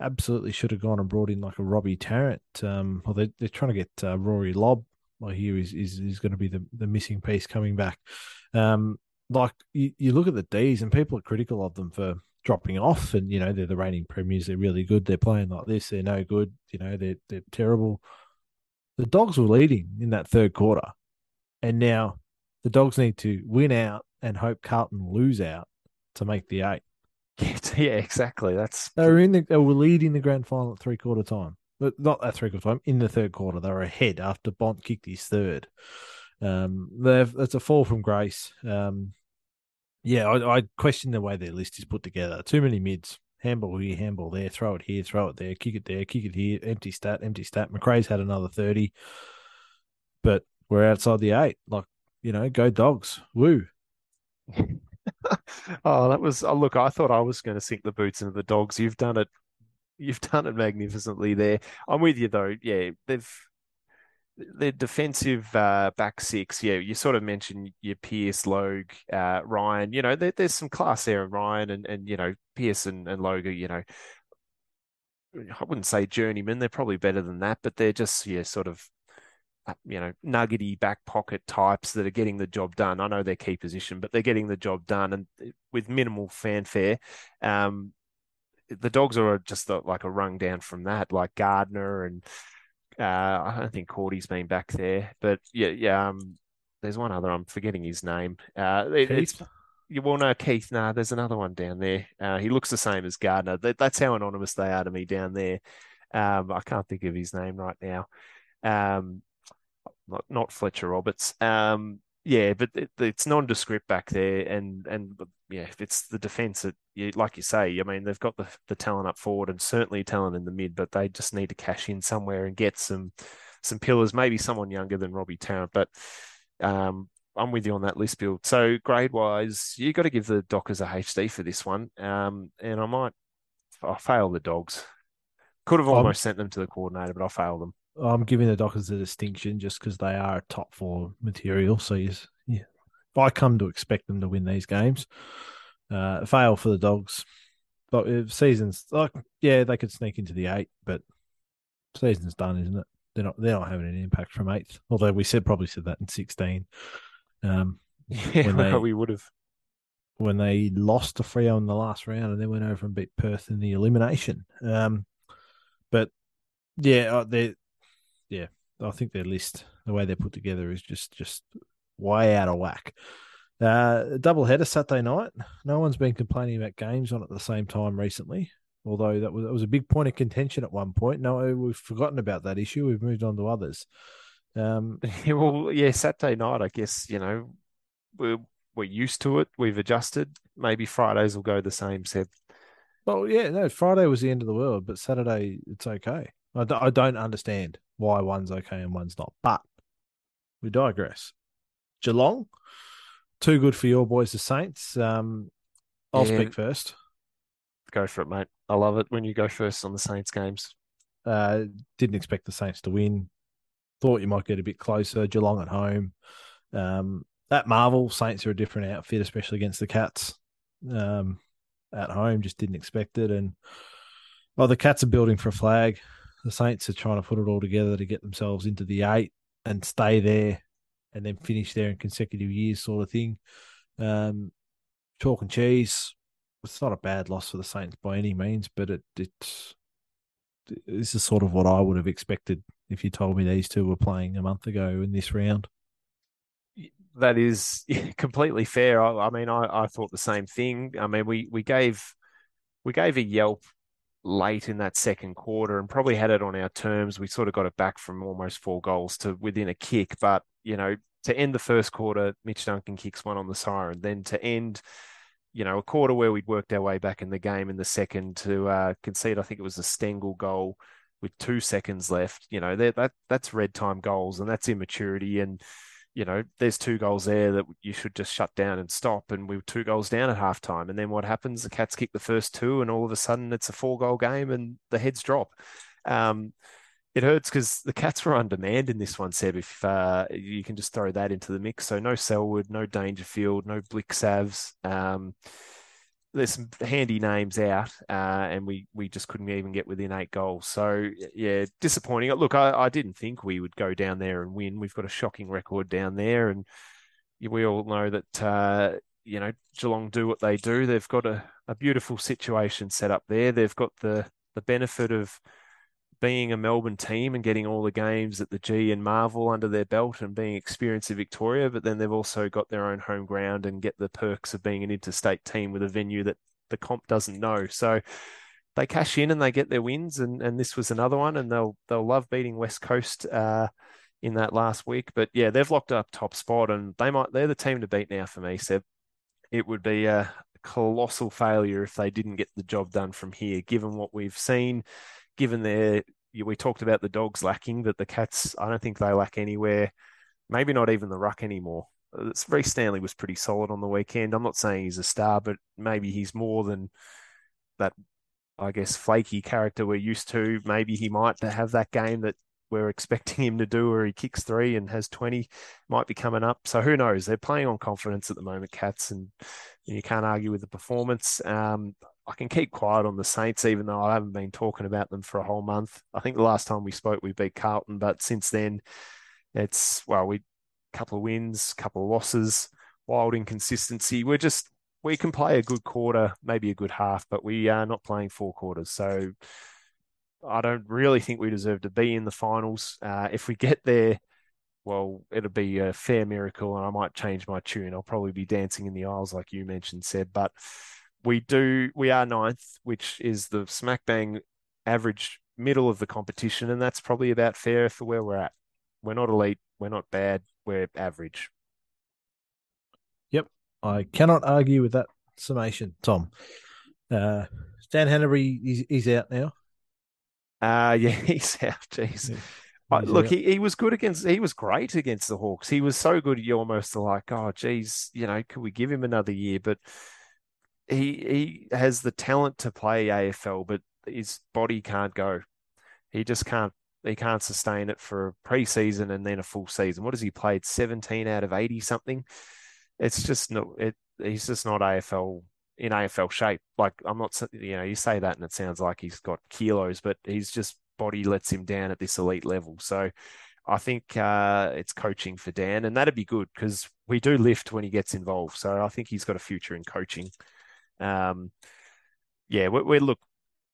absolutely should have gone and brought in like a Robbie Tarrant. Um, well, they, they're trying to get uh, Rory Lobb. I hear is is is going to be the, the missing piece coming back. Um, like you, you look at the D's and people are critical of them for dropping off, and you know they're the reigning premiers. They're really good. They're playing like this. They're no good. You know they're they're terrible. The Dogs were leading in that third quarter, and now the Dogs need to win out and hope Carlton lose out to make the eight.
Yeah, exactly. That's
They were in the they were leading the grand final at three quarter time. But not at three quarter time, in the third quarter. They were ahead after Bont kicked his third. Um they've that's a fall from grace. Um yeah, I, I question the way their list is put together. Too many mids. Handball here, handball there, throw it here, throw it there, kick it there, kick it here, empty stat, empty stat. Macrae's had another 30, but we're outside the eight. Like, you know, go dogs. Woo.
Oh, that was. Oh, look, I thought I was going to sink the boots into the dogs. You've done it. You've done it magnificently there. I'm with you though. Yeah, they've their defensive uh, back six. Yeah, you sort of mentioned your Pearce, Logue, uh, Ryan. You know, there, there's some class there in Ryan and and you know Pearce and, and Logue. You know, I wouldn't say journeyman. They're probably better than that, but they're just yeah, sort of you know, nuggety back pocket types that are getting the job done. I know their key position, but they're getting the job done and uh, with minimal fanfare. Um, the dogs are just uh, like a rung down from that, like Gardner and uh, I don't think Cordy's been back there, but yeah, yeah. Um, there's one other. I'm forgetting his name. Uh, it, it's you will know Keath. Nah, there's another one down there. Uh, he looks the same as Gardner. That, that's how anonymous they are to me down there. Um, I can't think of his name right now. Um, not not Fletcher Roberts. Um, yeah, but it, it's nondescript back there, and and yeah, it's the defense that you like you say. I mean, they've got the the talent up forward and certainly talent in the mid, but they just need to cash in somewhere and get some some pillars. Maybe someone younger than Robbie Tarrant, but um, I'm with you on that list build. So grade wise, you got to give the Dockers a HD for this one, um, and I might I fail the Dogs. Could have
Um,
almost sent them to the coordinator, but I failed them.
I'm giving the Dockers a distinction just because they are a top four material. So you, yeah, I come to expect them to win these games. Uh, fail for the Dogs, but if seasons like yeah, they could sneak into the eight, but season's done, isn't it? They're not they're not having an impact from eighth. Although we said probably said that in sixteen. Um,
Yeah,
When they-
we would have.
when they lost to Freo in the last round and then went over and beat Perth in the elimination. Um, but yeah, uh, they, I think their list, the way they're put together, is just just way out of whack. Uh, double header Saturday night. No one's been complaining about games on at the same time recently. Although that was that was a big point of contention at one point. No, we've forgotten about that issue. We've moved on to others. Um,
Yeah, well, yeah, Saturday night, I guess, you know, we're we're used to it. We've adjusted. Maybe Fridays will go the same, Seb.
Well, yeah, no, Friday was the end of the world, but Saturday it's okay. I, d- I don't understand why one's okay and one's not, but we digress. Geelong, too good for your boys, the Saints. Um, I'll
Yeah.
speak first.
Go for it, mate. I love it when you go first on the Saints games.
Uh, didn't expect the Saints to win. Thought you might get a bit closer. Geelong at home. Um, at Marvel, Saints are a different outfit, especially against the Cats. Um, at home, just didn't expect it. And well, the Cats are building for a flag. The Saints are trying to put it all together to get themselves into the eight and stay there, and then finish there in consecutive years, sort of thing. Um, chalk and cheese. It's not a bad loss for the Saints by any means, but it it's this is sort of what I would have expected if you told me these two were playing a month ago in this round.
That is completely fair. I, I mean, I, I thought the same thing. I mean, we we gave we gave a yelp late in that second quarter and probably had it on our terms. We sort of got it back from almost four goals to within a kick. But, you know, to end the first quarter, Mitch Duncan kicks one on the siren. Then to end, you know, a quarter where we'd worked our way back in the game in the second to uh, concede, I think it was a Stengle goal with two seconds left. You know, that that's red time goals and that's immaturity. And you know, there's two goals there that you should just shut down and stop. And we were two goals down at halftime. And then what happens? The Cats kick the first two, and all of a sudden it's a four goal game and the heads drop. Um, it hurts because the Cats were on demand in this one, Seb. If uh, you can just throw that into the mix. So no Selwood, no Dangerfield, no Blicavs. Um, there's some handy names out, uh, and we we just couldn't even get within eight goals. So yeah, disappointing. Look, I, I didn't think we would go down there and win. We've got a shocking record down there, and we all know that uh, you know Geelong do what they do. They've got a, a beautiful situation set up there. They've got the the benefit of being a Melbourne team and getting all the games at the G and Marvel under their belt and being experienced in Victoria, but then they've also got their own home ground and get the perks of being an interstate team with a venue that the comp doesn't know. So they cash in and they get their wins, and, and this was another one, and they'll they'll love beating West Coast uh, in that last week. But yeah, they've locked up top spot, and they might they're the team to beat now for me. Seb, it would be a colossal failure if they didn't get the job done from here, given what we've seen given their we talked about the dogs lacking, but the cats I don't think they lack anywhere. Maybe not even the ruck anymore. It's very Stanley was pretty solid on the weekend. I'm not saying he's a star, but maybe he's more than that. I guess flaky character we're used to. Maybe he might have that game that we're expecting him to do, where he kicks three and has 20, might be coming up. So who knows? They're playing on confidence at the moment, Cats, and you can't argue with the performance. Um, I can keep quiet on the Saints, even though I haven't been talking about them for a whole month. I think the last time we spoke, we beat Carlton, but since then, it's well, we couple of wins, couple of losses, wild inconsistency. We're just we can play a good quarter, maybe a good half, but we are not playing four quarters. So I don't really think we deserve to be in the finals. Uh, if we get there, well, it'll be a fair miracle, and I might change my tune. I'll probably be dancing in the aisles, like you mentioned, said, But we do we are ninth, which is the smack bang average middle of the competition, and that's probably about fair for where we're at. We're not elite, we're not bad, we're average.
Yep, I cannot argue with that summation, Tom. Uh, Dan Hannebery, he's, he's out now.
Uh yeah, he's out. Jeez. Yeah. Look, he, he was good against. He was great against the Hawks. He was so good. You almost are like, oh, geez, you know, could we give him another year? But he he has the talent to play AFL, but his body can't go. He just can't. He can't sustain it for a preseason and then a full season. What has he played? Seventeen out of eighty something. It's just not. It. He's just not AFL in AFL shape. Like I'm not. You know, you say that and it sounds like he's got kilos, but he's just body lets him down at this elite level. So. I think uh, it's coaching for Dan, and that'd be good because we do lift when he gets involved. So I think he's got a future in coaching. Um, yeah, we, we look.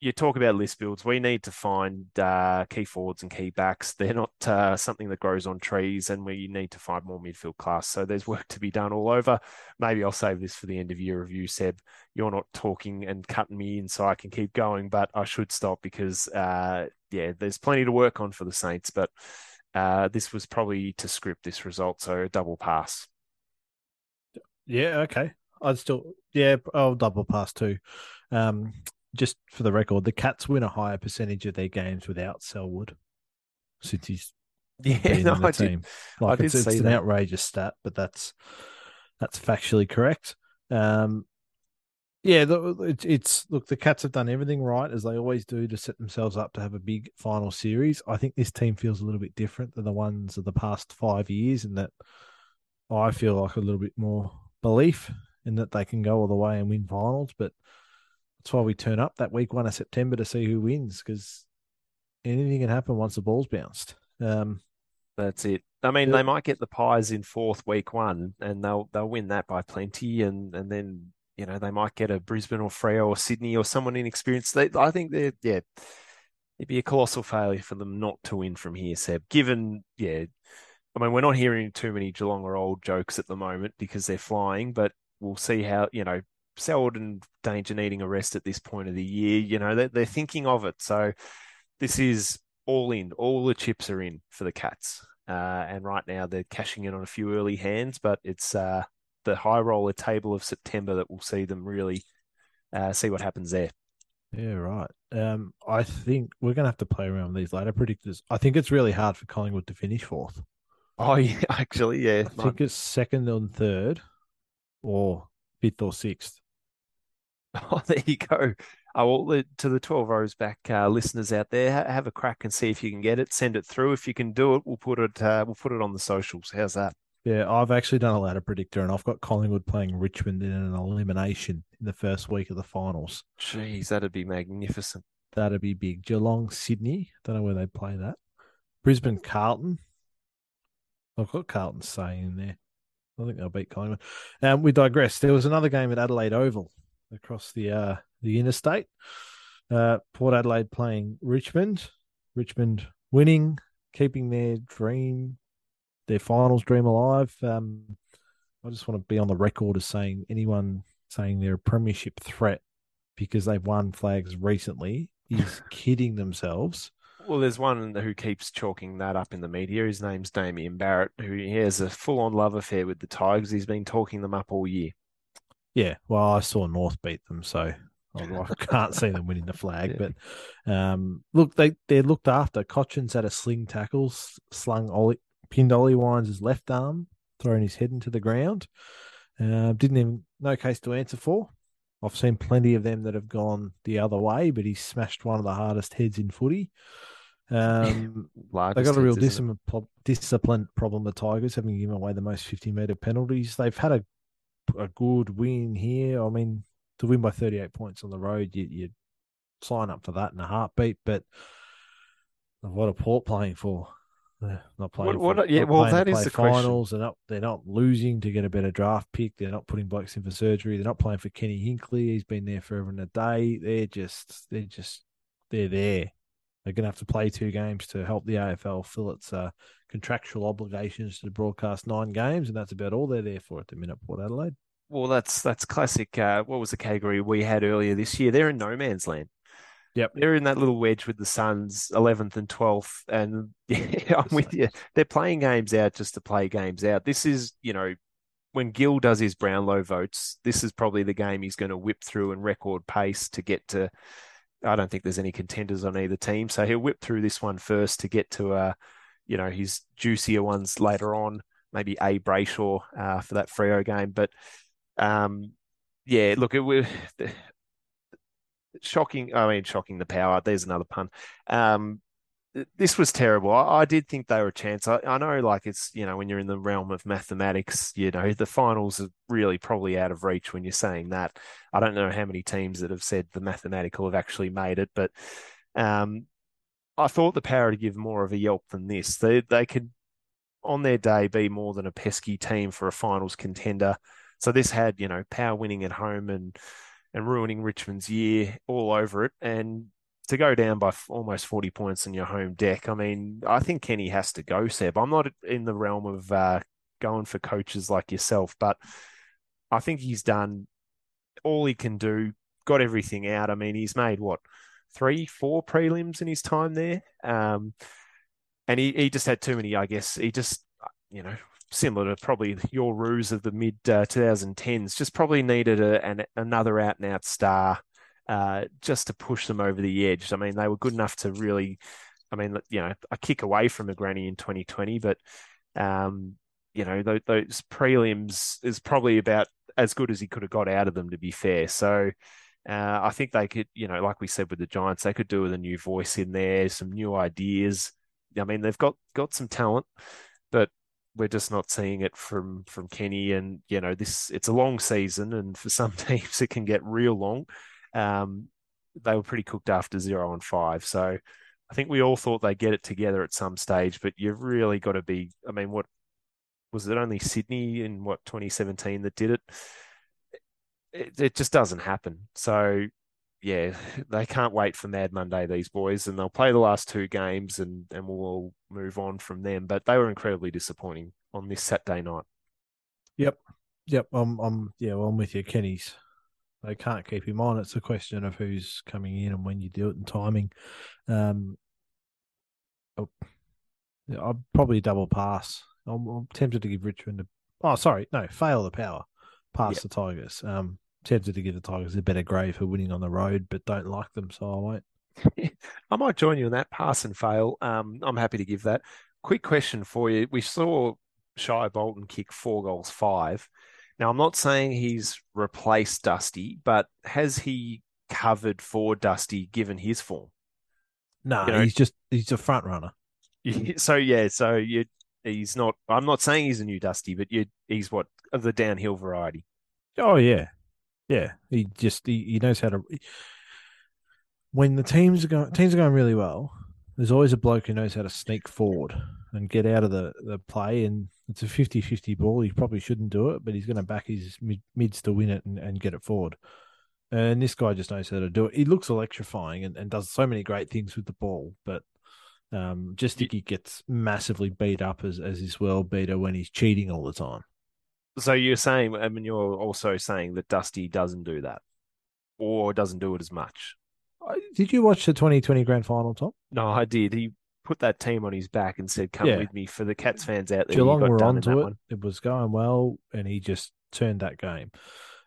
You talk about list builds. We need to find uh, key forwards and key backs. They're not uh, something that grows on trees, and we need to find more midfield class. So there's work to be done all over. Maybe I'll save this for the end of year review, Seb. You're not talking and cutting me in, so I can keep going, but I should stop because uh, yeah, there's plenty to work on for the Saints. But uh, this was probably to script this result, so a double pass.
Yeah, okay. I'd still, yeah, I'll double pass too. Um, just for the record, the Cats win a higher percentage of their games without Selwood since he's
yeah, no,
in the
I
team.
Did,
like
I
it's, it's an outrageous stat, but that's that's factually correct. Um, yeah, it's, it's look the Cats have done everything right as they always do to set themselves up to have a big final series. I think this team feels a little bit different than the ones of the past five years, in that I feel like a little bit more belief in that they can go all the way and win finals. But that's why we turn up that week one of September to see who wins because anything can happen once the ball's bounced. Um,
that's it. I mean, yeah. they might get the Pies in fourth week one, and they'll they'll win that by plenty, and and then you know they might get a Brisbane or Freo or Sydney or someone inexperienced. They, I think they're yeah, it'd be a colossal failure for them not to win from here, Seb. Given yeah, I mean we're not hearing too many Geelong or old jokes at the moment because they're flying, but we'll see how you know Selwood danger needing a rest at this point of the year. You know, they're, they're thinking of it. So this is all in. All the chips are in for the Cats. Uh, and right now they're cashing in on a few early hands, but it's uh, the high roller table of September that will see them really uh, see what happens there.
Yeah, right. Um, I think we're going to have to play around with these later predictors. I think it's really hard for Collingwood to finish fourth.
Oh, yeah, actually, yeah.
I think it's second and third, or fifth or sixth.
Oh, there you go. Oh, well, to the 12 rows back uh, listeners out there, have a crack and see if you can get it. Send it through. If you can do it, we'll put it. Uh, we'll put it on the socials. How's that?
Yeah, I've actually done a ladder predictor, and I've got Collingwood playing Richmond in an elimination in the first week of the finals.
Jeez, that'd be magnificent.
That'd be big. Geelong, Sydney. Don't know where they play that. Brisbane, Carlton. I've got Carlton saying in there. I think they'll beat Collingwood. Um, we digress. There was another game at Adelaide Oval across the uh, the interstate. Uh, Port Adelaide playing Richmond. Richmond winning, keeping their dream their finals dream alive. Um, I just want to be on the record as saying anyone saying they're a premiership threat because they've won flags recently is kidding themselves.
Well, there's one who keeps chalking that up in the media. His name's Damien Barrett, who he has a full-on love affair with the Tigers. He's been talking them up all year.
Yeah, well, I saw North beat them, so I can't see them winning the flag. Yeah. But um, look, they they're looked after. Cotchin's had a sling tackle, slung Ollie, pinned Ollie Wines' left arm, throwing his head into the ground. Uh, didn't even no case to answer for. I've seen plenty of them that have gone the other way, but he smashed one of the hardest heads in footy. Um, they got a real discipline, discipline problem. The Tigers having given away the most fifty meter penalties. They've had a a good win here. I mean, to win by thirty eight points on the road, you you sign up for that in a heartbeat. But what a Port playing for? not playing.
What, what, for, yeah, well, that is the
finals.
Question.
They're not. They're not losing to get a better draft pick. They're not putting blokes in for surgery. They're not playing for Kenny Hinkley. He's been there forever and a day. They're just. They're just. They're there. They're going to have to play two games to help the AFL fill its uh, contractual obligations to broadcast nine games, and that's about all they're there for at the minute. Port Adelaide.
Well, that's that's classic. Uh, what was the category we had earlier this year? They're in no man's land.
Yep.
They're in that little wedge with the Suns, 11th and 12th. And yeah, I'm with you. They're playing games out just to play games out. This is, you know, when Gill does his Brownlow votes, this is probably the game he's going to whip through in record pace to get to. I don't think there's any contenders on either team. So he'll whip through this one first to get to, uh, you know, his juicier ones later on. Maybe a Brayshaw uh, for that Freo game. But um, yeah, look, it, shocking. I mean, shocking the power. There's another pun. Um, this was terrible. I, I, did think they were a chance. I, I, know, like it's you know, when you're in the realm of mathematics, you know, the finals are really probably out of reach when you're saying that. I don't know how many teams that have said the mathematical have actually made it, but um, I thought the power to give more of a yelp than this. They they could on their day be more than a pesky team for a finals contender. So this had you know power winning at home and and ruining Richmond's year all over it. And to go down by almost 40 points in your home deck, I mean, I think Kenny has to go, Seb. I'm not in the realm of uh, going for coaches like yourself, but I think he's done all he can do, got everything out. I mean, he's made what, three, four prelims in his time there? Um, and he, he just had too many, I guess. He just, you know, similar to probably your ruse of the mid uh, 2010s, just probably needed a, an, another out and out star uh, just to push them over the edge. I mean, they were good enough to really, I mean, you know, a kick away from a granny in 2020, but, um, you know, those, those prelims is probably about as good as he could have got out of them, to be fair. So, uh, I think they could, you know, like we said with the Giants, they could do with a new voice in there, some new ideas. I mean, they've got got some talent, but we're just not seeing it from from Kenny. And you know, this it's a long season, and for some teams it can get real long. Um, they were pretty cooked after zero and five, so I think we all thought they'd get it together at some stage. But you've really got to be. I mean, what was it? Only Sydney in what 2017 that did it. It, it just doesn't happen. So yeah, they can't wait for Mad Monday, these boys, and they'll play the last two games and, and we'll all move on from them. But they were incredibly disappointing on this Saturday night.
Yep. Yep. I'm, I'm, yeah, well, I'm with you. Kenny's, they can't keep him on. It's a question of who's coming in and when you do it and timing. Um, I'll, I'll probably double pass. I'm, I'm, tempted to give Richmond a. Oh, sorry, no, fail the power, pass yep. the Tigers. Um, tempted to give the Tigers a better grade for winning on the road, but don't like them, so I won't.
I might join you in that pass and fail. Um, I'm happy to give that. Quick question for you. We saw Shai Bolton kick four goals, five. Now, I'm not saying he's replaced Dusty, but has he covered for Dusty given his form?
No, you know, he's just he's a front runner.
So yeah, so you he's not. I'm not saying he's a new Dusty, but you he's what of the downhill variety.
Oh yeah, yeah. He just he, he knows how to. When the teams are going teams are going really well, there's always a bloke who knows how to sneak forward and get out of the, the play. And it's a 50 50 ball. He probably shouldn't do it, but he's going to back his mid, mids to win it and, and get it forward. And this guy just knows how to do it. He looks electrifying and, and does so many great things with the ball, but um, just think he gets massively beat up as, as his world beater when he's cheating all the time.
So you're saying, I mean, you're also saying that Dusty doesn't do that or doesn't do it as much.
Did you watch the 2020 grand final, Tom?
No, I did. He put that team on his back and said, "Come yeah. with me." For the Cats fans out there,
Geelong were onto it. One. It was going well, and he just turned that game.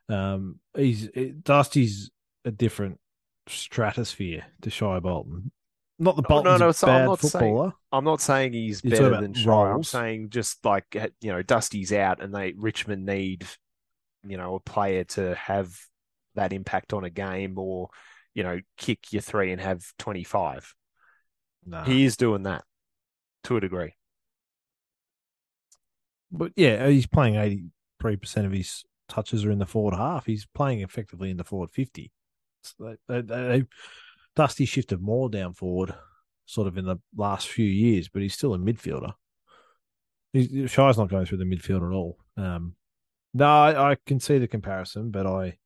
Um, he's it, Dusty's a different stratosphere to Shai Bolton. Not the Bolton's no, no, no, so bad I'm not footballer.
Saying, I'm not saying he's You're better than Shai. I'm saying just like you know, Dusty's out, and they Richmond need you know a player to have that impact on a game, or you know, kick your three and have 25. Nah. He is doing that to a degree.
But yeah, he's playing 83% of his touches are in the forward half. He's playing effectively in the forward 50. So they, they, they, Dusty shifted more down forward sort of in the last few years, but he's still a midfielder. He's, Shai's not going through the midfield at all. Um, no, I, I, can see the comparison, but I,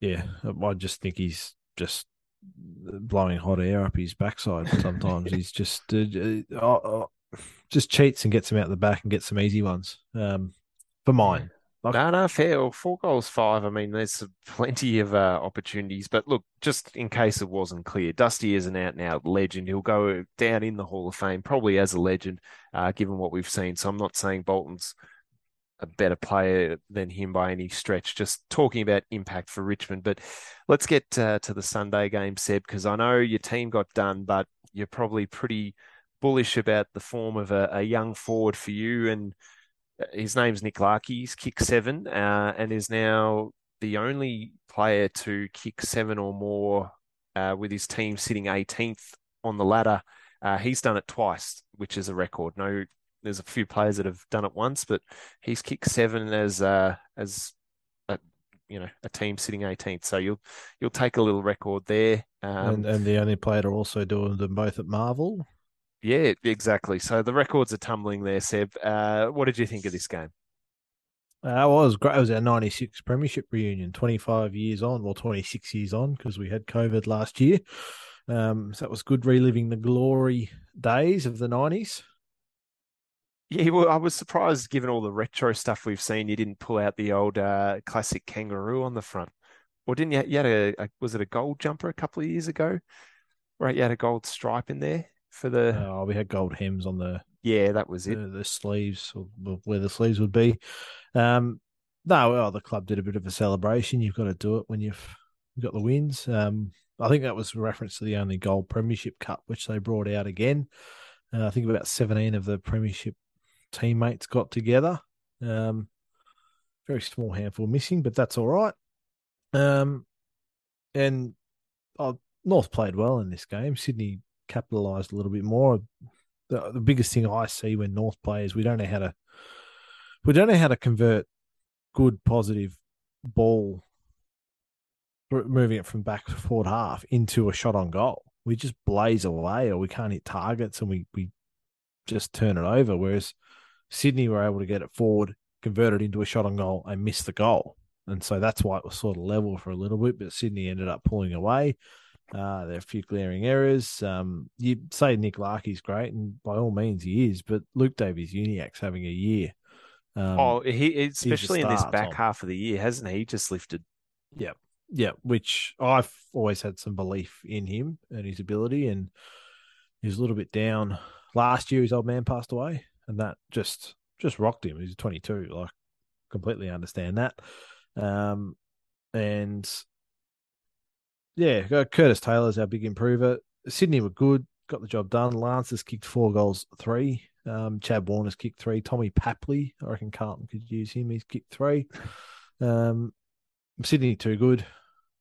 yeah, I just think he's just blowing hot air up his backside. Sometimes he's just uh, uh, uh, just cheats and gets him out the back and gets some easy ones. Um, for mine.
Like, no, no, fair. Four goals, five. I mean, there's plenty of uh, opportunities. But look, just in case it wasn't clear, Dusty is an out and out legend. He'll go down in the Hall of Fame, probably as a legend, uh, given what we've seen. So I'm not saying Bolton's a better player than him by any stretch. Just talking about impact for Richmond. But let's get uh, to the Sunday game, Seb, because I know your team got done, but you're probably pretty bullish about the form of a, a young forward for you. And uh, his name's Nick Larkey. He's kicked seven uh, and is now the only player to kick seven or more uh, with his team sitting 18th on the ladder. Uh, he's done it twice, which is a record. No there's a few players that have done it once, but he's kicked seven as uh, as a you know a team sitting 18th. So you'll you'll take a little record there.
Um, and, and the only player to also doing them both at Marvel.
Yeah, exactly. So the records are tumbling there, Seb. Uh, what did you think of this game?
Uh, well, it was great. It was our 96 Premiership reunion, 25 years on, well, 26 years on, because we had COVID last year. Um, so that was good reliving the glory days of the 90s.
Yeah, well, I was surprised given all the retro stuff we've seen, you didn't pull out the old uh, classic kangaroo on the front. Or didn't you? You had a, a, was it a gold jumper a couple of years ago? Right, you had a gold stripe in there for the.
Oh, we had gold hems on the.
Yeah, that was it.
The, the sleeves, where the sleeves would be. Um, no, well, the club did a bit of a celebration. You've got to do it when you've got the wins. Um, I think that was a reference to the only gold Premiership Cup, which they brought out again. Uh, I think about 17 of the Premiership teammates got together. Um, very small handful missing, but that's all right. Um, and oh, North played well in this game. Sydney capitalised a little bit more. The, the biggest thing I see when North plays, we don't know how to we don't know how to convert good positive ball moving it from back to forward half into a shot on goal. We just blaze away or we can't hit targets and we, we just turn it over. Whereas Sydney were able to get it forward, convert it into a shot on goal, and miss the goal. And so that's why it was sort of level for a little bit, but Sydney ended up pulling away. Uh, there are a few glaring errors. Um, you say Nick Larkey's great, and by all means he is, but Luke Davies-Uniacke's having a year.
Um, oh, he especially in this back Tom. half of the year, hasn't he? Just lifted.
Yeah, yeah. Which I've always had some belief in him and his ability, and he was a little bit down last year. His old man passed away, and that just just rocked him. He's 22. Like, completely understand that. Um, and yeah, Curtis Taylor's our big improver. Sydney were good, got the job done. Lance has kicked four goals, three. Um, Chad Warner's kicked three. Tommy Papley, I reckon Carlton could use him. He's kicked three. Um, Sydney too good.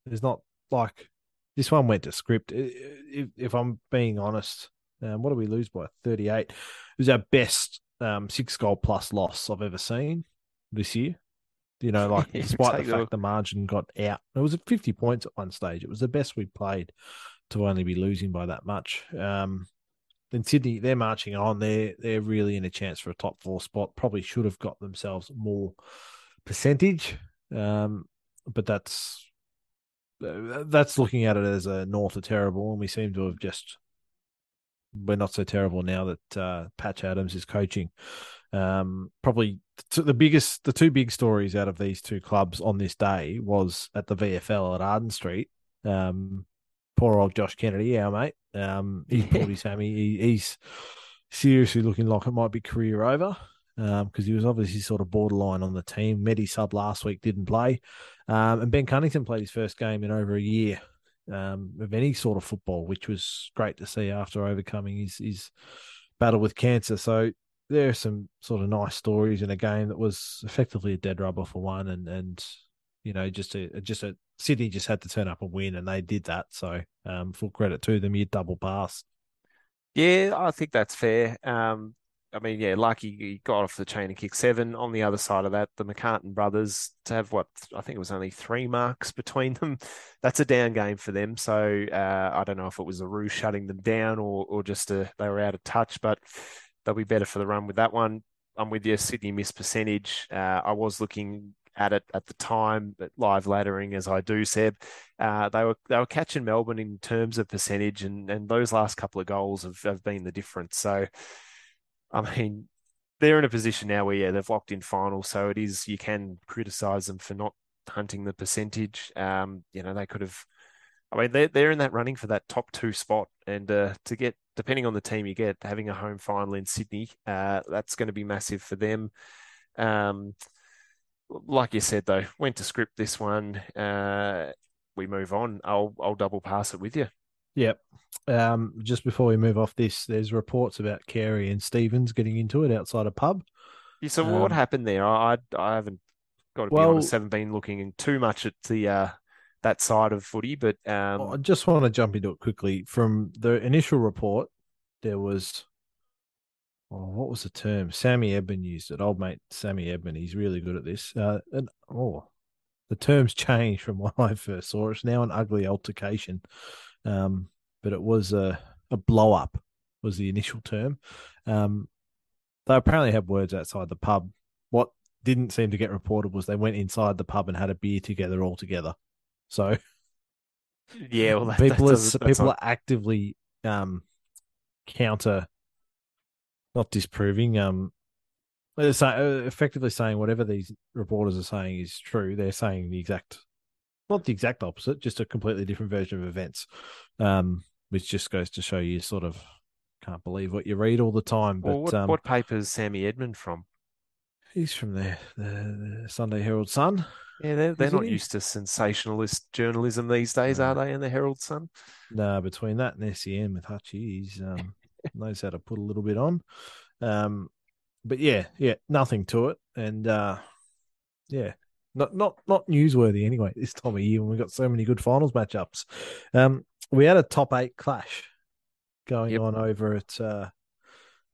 There's not like this one went to script. If, if I'm being honest, um, what do we lose by? 38. It was our best um, six goal plus loss I've ever seen this year. You know, like despite the fact the margin got out, it was at 50 points at one stage. It was the best we played to only be losing by that much. Um, then Sydney, they're marching on. They're they're really in a chance for a top four spot. Probably should have got themselves more percentage, um, but that's that's looking at it as a North are terrible, and we seem to have just we're not so terrible now that uh, Patch Adams is coaching. Um, probably the biggest, the two big stories out of these two clubs on this day was at the VFL at Arden Street. Um, poor old Josh Kennedy, our mate. Um, he's probably Sammy. He, he's seriously looking like it might be career over because um, he was obviously sort of borderline on the team. Medi sub last week didn't play, um, and Ben Cunnington played his first game in over a year um, of any sort of football, which was great to see after overcoming his his battle with cancer. So there are some sort of nice stories in a game that was effectively a dead rubber for one, and and you know just a just a Sydney just had to turn up and win, and they did that. So um, full credit to them. You double pass.
Yeah, I think that's fair. Um, I mean, yeah, lucky he got off the chain and kicked seven. On the other side of that, the McCartin brothers to have what I think it was only three marks between them. That's a down game for them. So uh, I don't know if it was a ruse shutting them down or or just a, they were out of touch, but they'll be better for the run with that one. I'm with you. Sydney miss percentage. Uh, I was looking at it at the time, but live laddering as I do, Seb, uh, they were they were catching Melbourne in terms of percentage, and and those last couple of goals have, have been the difference. So, I mean, they're in a position now where yeah they've locked in final, so it is you can criticise them for not hunting the percentage. Um, you know they could have. I mean, they're they're in that running for that top two spot, and uh, to get depending on the team you get, having a home final in Sydney, uh, that's going to be massive for them. Um, like you said though, went to script this one. Uh, we move on. I'll I'll double pass it with you.
Yep. Um, just before we move off this, there's reports about Carey and Stevens getting into it outside a pub.
Yeah, so um, what happened there? I I haven't got to be well, honest, haven't been looking in too much at the uh, that side of footy, but um...
I just want to jump into it quickly. From the initial report, there was oh, what was the term? Sammy Edmund used it. Old mate Sammy Edmund. He's really good at this. Uh, and oh, the terms changed from when I first saw it. It's now an ugly altercation, um, but it was a a blow up was the initial term. Um, they apparently had words outside the pub. What didn't seem to get reported was they went inside the pub and had a beer together all together. So
yeah, well, that,
people that are people not... are actively um, counter not disproving. Um, they're say, effectively saying whatever these reporters are saying is true. They're saying the exact, not the exact opposite, just a completely different version of events. Um, which just goes to show you sort of can't believe what you read all the time. But
well, what,
um,
what paper is Sammy Edmund from?
He's from the, the, the Sunday Herald Sun.
Yeah, they're, they're not used to sensationalist journalism these days, no. are they? In the Herald Sun?
No, between that and SEN with Hutchie, he's um, knows how to put a little bit on. Um, but yeah, yeah, nothing to it, and uh, yeah, not not not newsworthy anyway. This time of year when we've got so many good finals matchups, um, we had a top eight clash going yep. on over at uh,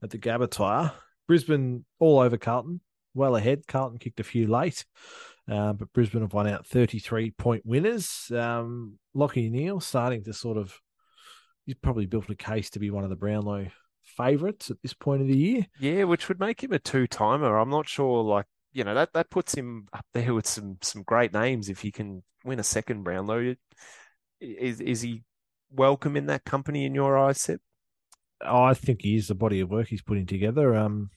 at the Gabba Brisbane all over Carlton, well ahead. Carlton kicked a few late. Uh, but Brisbane have won out 33 point winners. Um, Lachie Neale starting to sort of he's probably built a case to be one of the Brownlow favourites at this point of the year.
Yeah, which would make him a two timer. I'm not sure, like you know, that that puts him up there with some some great names. If he can win a second Brownlow, is is he welcome in that company in your eyes?
Oh, I think he is the body of work he's putting together. Um,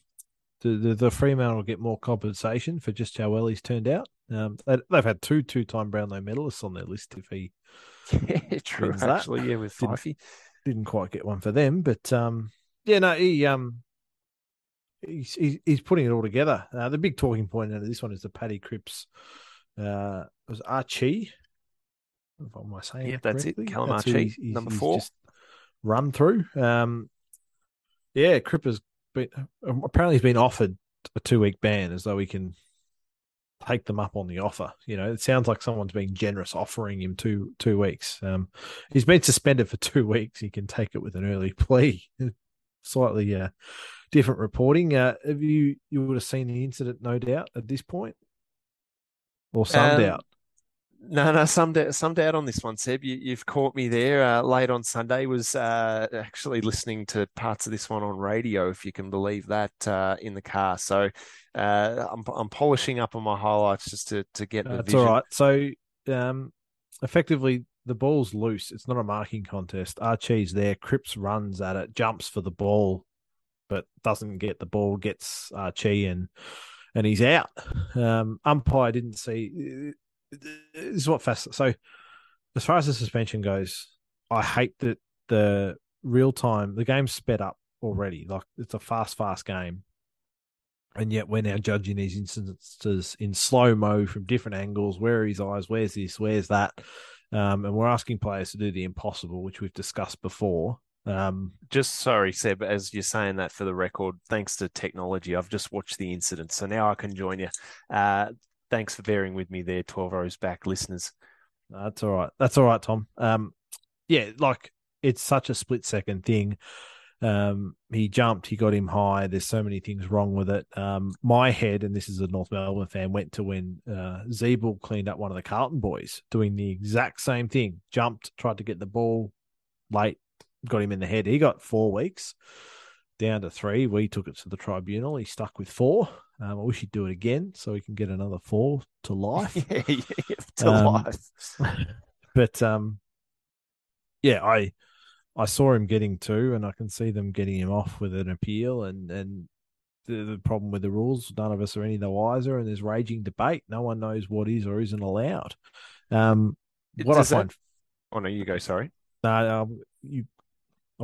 the, the, the Fremantle will get more compensation for just how well he's turned out. Um, they, have had two two time Brownlow medalists on their list. If he,
yeah, true. Actually, that. yeah, with
didn't, didn't quite get one for them, but um, yeah, no, he um, he's he's putting it all together. Uh, the big talking point out of this one is the Paddy Cripps. Uh, was Archie. If am I saying?
Yeah, that's correctly? it. Callum that's Archie, he's, he's, number four.
run through. Um, yeah, Cripps been apparently he's been offered a two week ban as though he can take them up on the offer. You know, it sounds like someone's being generous offering him two two weeks. Um, he's been suspended for two weeks. He can take it with an early plea. Slightly uh, different reporting. Uh, have you you would have seen the incident, no doubt, at this point, or some um, doubt?
No, no, some doubt, some doubt on this one, Seb. You, have caught me there. Uh, late on Sunday was uh, actually listening to parts of this one on radio, if you can believe that, uh, in the car. So uh, I'm, I'm polishing up on my highlights just to to get the.
That's all right. So um, effectively, the ball's loose. It's not a marking contest. Archie's there. Cripps runs at it, jumps for the ball, but doesn't get the ball. Gets Archie and and he's out. Um, umpire didn't see this is what fast. So, as far as the suspension goes, I hate that the real time the game's sped up already. Like it's a fast, fast game, and yet we're now judging these instances in slow mo from different angles. Where are his eyes? Where's this? Where's that? Um, and we're asking players to do the impossible, which we've discussed before. Um,
just sorry, Seb, as you're saying that for the record, thanks to technology, I've just watched the incident, so now I can join you. Uh, thanks for bearing with me there, 12 rows back listeners.
That's all right. That's all right, Tom. Um, yeah, like it's such a split second thing. Um, he jumped, he got him high. There's so many things wrong with it. Um, my head, and this is a North Melbourne fan, went to when uh, Ziebell cleaned up one of the Carlton boys doing the exact same thing. Jumped, tried to get the ball late, got him in the head. He got four weeks down to three. We took it to the tribunal. He stuck with four. Um, I wish he'd do it again so he can get another four to life.
yeah, yeah, to um, life.
but um, yeah, I I saw him getting two, and I can see them getting him off with an appeal. And and the, the problem with the rules, none of us are any the wiser, and there's raging debate. No one knows what is or isn't allowed. Um, what
Does
I find.
That... Oh no, you go. Sorry.
No, um, you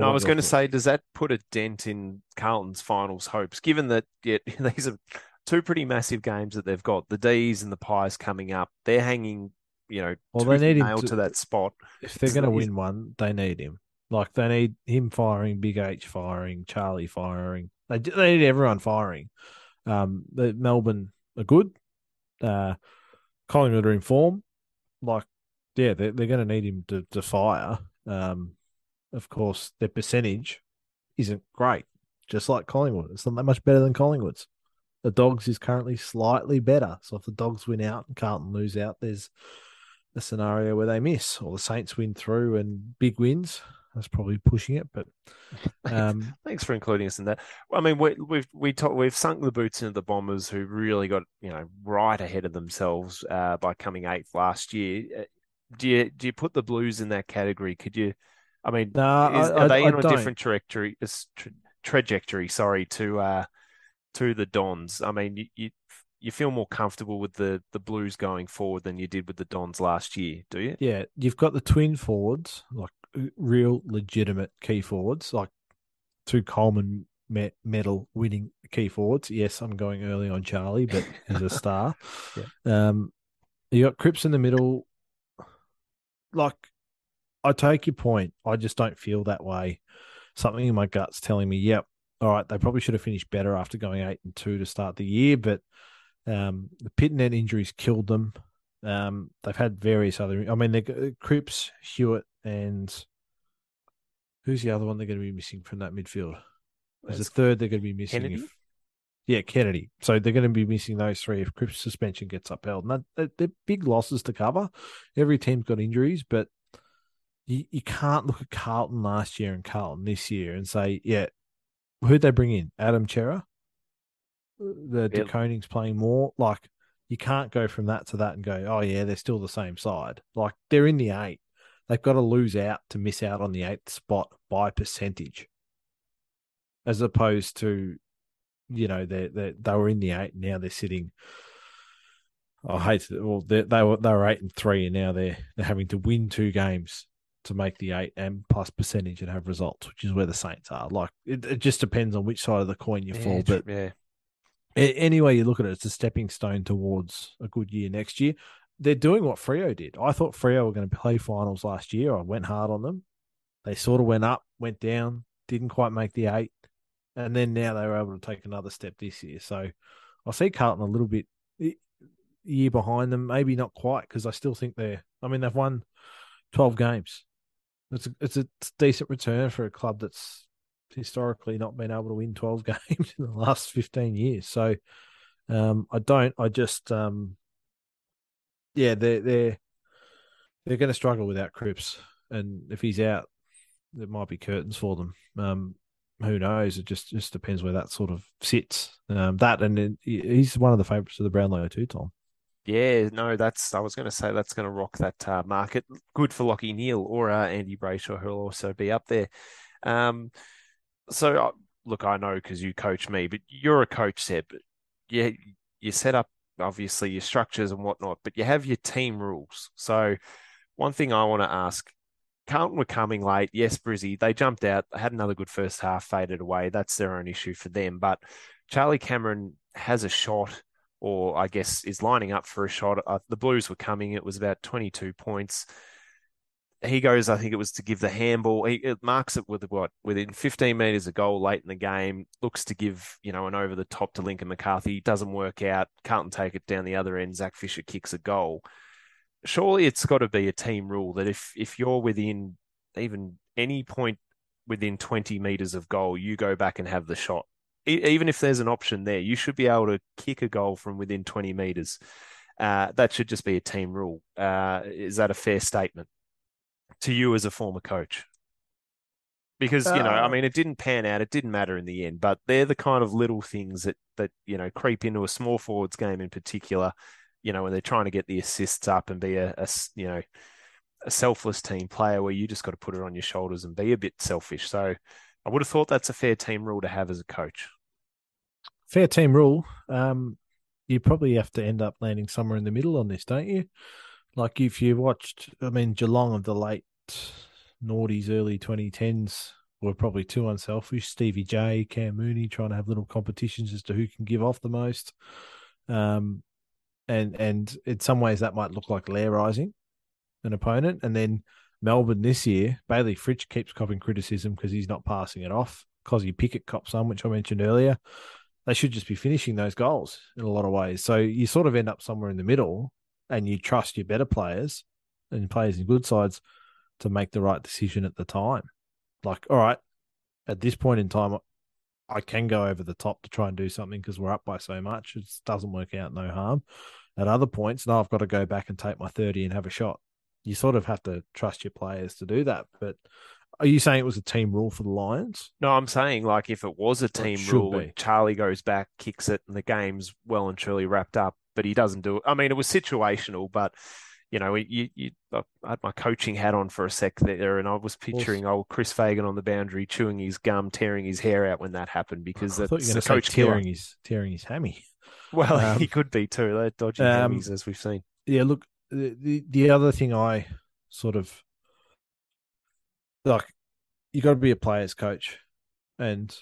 no, I was going to say, does that put a dent in Carlton's finals hopes, given that yeah, these are two pretty massive games that they've got, the D's and the Pies coming up. They're hanging, you know,
well, they need him
to, to, that spot.
If they're going to win one, they need him. Like they need him firing, Big H firing, Charlie firing. They they need everyone firing. Um, the Melbourne are good. Uh, Collingwood are in form. Like, yeah, they're, they're going to need him to, to fire. Um, of course, their percentage isn't great, just like Collingwood. It's not that much better than Collingwood's. The Dogs is currently slightly better. So if the Dogs win out and Carlton lose out, there's a scenario where they miss, or the Saints win through and big wins. That's probably pushing it, but um,
thanks for including us in that. I mean, we, we've we talk, we've sunk the boots into the Bombers, who really got you know right ahead of themselves uh, by coming eighth last year. Uh, do you do you put the Blues in that category? Could you I mean, is, I, are they I, in a different trajectory? Tra- trajectory, sorry, to uh, to the Dons. I mean, you, you, you feel more comfortable with the the Blues going forward than you did with the Dons last year, do you?
Yeah, you've got the twin forwards, like real legitimate key forwards, like two Coleman medal winning key forwards. Yes, I'm going early on Charlie, but he's a star. yeah. Um, you got Cripps in the middle. Like I take your point. I just don't feel that way. Something in my gut's telling me, yep, all right, they probably should have finished better after going eight and two to start the year, but um, the Pittonet injuries killed them. Um, they've had various other. I mean, they Cripps, Hewett, and who's the other one they're going to be missing from that midfield? There's a third they're going to be missing.
Kennedy?
If, yeah, Kennedy. So they're going to be missing those three if Cripps' suspension gets upheld. And that, they're big losses to cover. Every team's got injuries, but you, you can't look at Carlton last year and Carlton this year and say, yeah, who'd they bring in? Adam Cerra? Uh, the yep. De playing more. Like, you can't go from that to that and go, oh, yeah, they're still the same side. Like, they're in the eight. They've got to lose out to miss out on the eighth spot by percentage, as opposed to you know they they they were in the eight. Now they're sitting. I hate it. Well, they, they were they were eight and three, and now they're they're having to win two games to make the eight and plus percentage and have results, which is where the Saints are. Like it, it just depends on which side of the coin you
Yeah,
fall. But
yeah,
a- any way you look at it, it's a stepping stone towards a good year next year. They're doing what Freo did. I thought Freo were going to play finals last year. I went hard on them. They sort of went up, went down, didn't quite make the eight, and then now they were able to take another step this year. So I see Carlton a little bit year behind them, maybe not quite because I still think they're. I mean, they've won twelve games. It's a, it's a decent return for a club that's historically not been able to win 12 games in the last 15 years. So um, I don't. I just um, yeah, they're they're they're going to struggle without Cripps, and if he's out, there might be curtains for them. Um, who knows? It just just depends where that sort of sits. Um, that and he's one of the favourites of the Brownlow too, Tom.
Yeah. No, that's. I was going to say that's going to rock that uh, market. Good for Lachie Neale or uh, Andy Brayshaw, who'll also be up there. Um, so uh, look, I know because you coach me, but you're a coach, Seb. Yeah, you set up obviously your structures and whatnot, but you have your team rules. So one thing I want to ask. Carlton were coming late. Yes, Brizzy, they jumped out, had another good first half, faded away. That's their own issue for them. But Charlie Cameron has a shot, or I guess is lining up for a shot. Uh, the Blues were coming. It was about 22 points. He goes, I think it was to give the handball. He it marks it with what within 15 meters of goal late in the game. Looks to give you know an over the top to Lincoln McCarthy. Doesn't work out. Carlton take it down the other end. Zac Fisher kicks a goal surely it's got to be a team rule that if if you're within even any point within 20 meters of goal, you go back and have the shot. Even if there's an option there, you should be able to kick a goal from within 20 meters. Uh, that should just be a team rule. Uh, is that a fair statement to you as a former coach? Because you know, I
Uh,
mean, it didn't pan out. It didn't matter in the end. But they're the kind of little things that that you know creep into a small forwards game in particular. You know, when they're trying to get the assists up and be a you know a selfless team player where you just got to put it on your shoulders and be a bit selfish. So I would have thought that's a fair team rule to have as a coach.
Fair team rule. Um, you probably have to end up landing somewhere in the middle on this, don't you? Like if you watched, I mean, Geelong of the late noughties, early 2010s were probably too unselfish. Stevie J, Cam Mooney trying to have little competitions as to who can give off the most. Um, and and in some ways that might look like lairising an opponent. And then Melbourne this year, Bayley Fritsch keeps copping criticism because he's not passing it off. Kozzie Pickett cops some, which I mentioned earlier. They should just be finishing those goals in a lot of ways. So you sort of end up somewhere in the middle and you trust your better players and players in good sides to make the right decision at the time. Like, all right, at this point in time, I can go over the top to try and do something because we're up by so much. It doesn't work out, no harm. At other points, now I've got to go back and take my 30 and have a shot. You sort of have to trust your players to do that. But are you saying it was a team rule for the Lions?
No, I'm saying like if it was a team rule
be.
Charlie goes back, kicks it, and the game's well and truly wrapped up, but he doesn't do it. I mean, it was situational, but you know, you, you I had my coaching hat on for a sec there, and I was picturing old Chris Fagan on the boundary chewing his gum, tearing his hair out when that happened because
I thought you
that's the
going to say
coach killer.
tearing his, tearing his hammy.
Well,
Um,
he could be too. They're dodgy
um,
hammies, as we've seen.
yeah, look, the, the the other thing I sort of like, you got to be a player's coach, and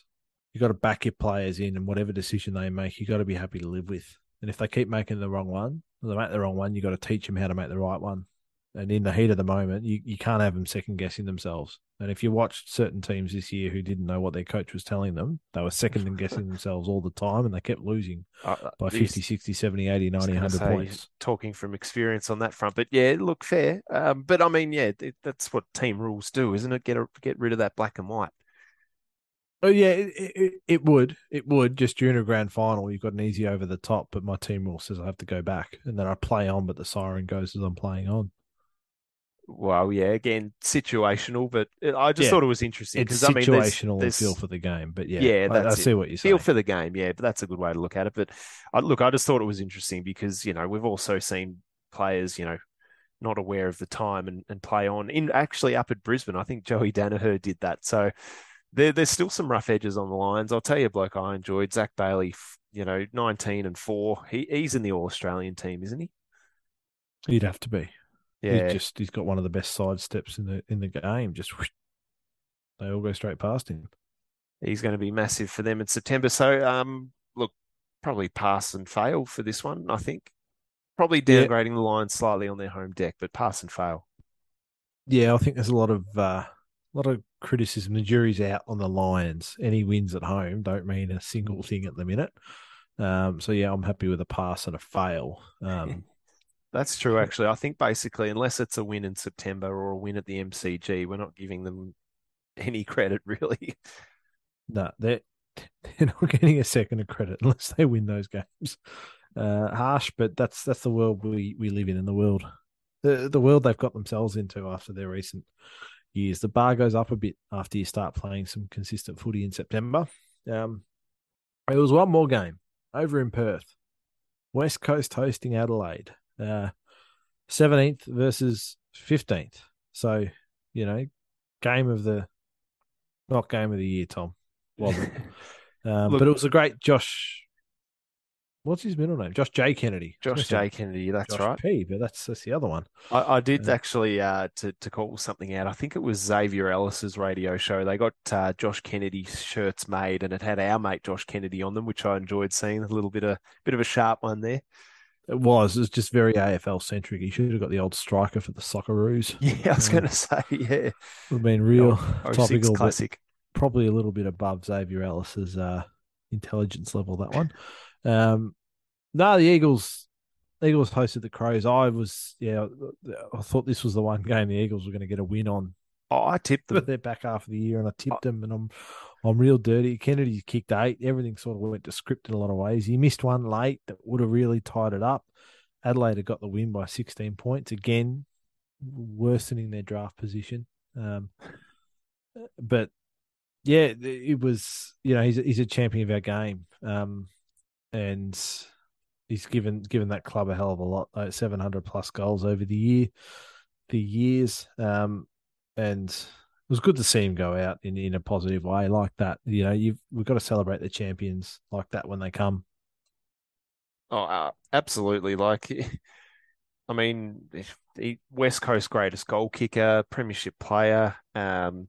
you got to back your players in, and whatever decision they make, you got to be happy to live with. And if they keep making the wrong one, they make the wrong one, you got to teach them how to make the right one. And in the heat of the moment, you, you can't have them second guessing themselves. And if you watched certain teams this year who didn't know what their coach was telling them, they were second and guessing themselves all the time and they kept losing
Uh,
by
these-
50, 60, 70, 80, 90, 100
say,
points.
Talking from experience on that front, but yeah, look fair. Um, but I mean, yeah, it, that's what team rules do, isn't it? Get a, get rid of that black and white.
Oh yeah, it, it, it would. It would. Just during a grand final, you've got an easy over the top, but my team rule says I have to go back, and then I play on, but the siren goes as I'm playing on.
Well, yeah, again, situational, but I just
Yeah.
thought it was interesting
It's
because I mean, there's,
situational and
there's
feel for the game, but yeah,
Yeah,
I, I see what you're saying.
feel for the game, yeah, but that's a good way to look at it. But I, look, I just thought it was interesting because you know we've also seen players, you know, not aware of the time and, and play on. In actually up at Brisbane, I think Joey Daniher did that. So there, there's still some rough edges on the lines. I'll tell you, a bloke I enjoyed Zac Bailey. You know, 19 and four. He he's in the All Australian team, isn't he?
He'd have to be.
Yeah,
He just he's got one of the best side steps in the in the game. Just whoosh, they all go straight past him.
he's going to be massive for them in September. So, um, look, probably pass and fail for this one. I think probably
Yeah.
downgrading the Lions slightly on their home deck, but pass and fail.
Yeah, I think there's a lot of uh, a lot of criticism. The jury's out on the Lions. Any wins at home don't mean a single thing at the minute. Um, so yeah, I'm happy with a pass and a fail. Um,
That's true, actually. I think basically, unless it's a win in September or a win at the MCG, we're not giving them any credit, really.
no, they're they're not getting a second of credit unless they win those games. Uh, harsh, but that's that's the world we, we live in, in the world the the world they've got themselves into after their recent years. The bar goes up a bit after you start playing some consistent footy in September. Um, there was one more game over in Perth, West Coast hosting Adelaide, seventeenth versus fifteenth. So you know, game of the not game of the year, Tom wasn't. Um,
Look-
but it was a great Josh. What's his middle name? Josh J Kennedy.
Josh J. Kennedy, that's
Josh
right.
P, but that's that's the other one.
I, I did
Yeah.
actually uh, to to call something out. I think it was Xavier Ellis's radio show. They got uh, Josh Kennedy shirts made, and it had our mate Josh Kennedy on them, which I enjoyed seeing. A little bit of bit of a sharp one there.
It was. It was just very AFL centric. He should have got the old striker for the Socceroos.
Yeah, I was
Um,
going to say, yeah,
Would have been real
Oh,
topical,
classic.
probably a little bit above Xavier Ellis's uh, intelligence level. That one. Um, no, the Eagles. Eagles hosted the Crows. I was, yeah, I thought this was the one game the Eagles were going to get a win on
Oh, I tipped them.
their back half of the year, and I tipped them, and I'm, I'm real dirty. Kennedy kicked eight. Everything sort of went to script in a lot of ways. He missed one late that would have really tied it up. Adelaide got the win by 16 points again, worsening their draft position. Um, but yeah, it was you know he's a, he's a champion of our game, um, and he's given given that club a hell of a lot, like 700 plus goals over the year, the years, um, and it was good to see him go out in, in a positive way like that. You know, you've we've got to celebrate the champions like that when they come.
Oh, uh, absolutely. Like, I mean, the West Coast greatest goal kicker, premiership player. Um,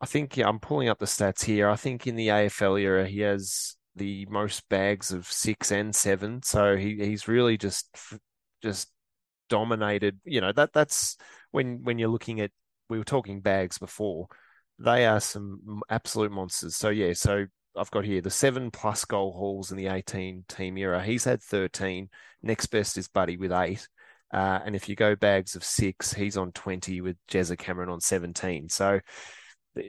I think yeah, I'm pulling up the stats here. I think in the AFL era, he has the most bags of six and seven. So he he's really just just dominated. You know that that's when when you're looking at we were talking bags before. They are some absolute monsters. So yeah, so I've got here the seven plus goal hauls in the 18 team era. He's had 13. Next best is Buddy with eight. Uh, and if you go bags of six, he's on 20 with Jezza Cameron on 17. So,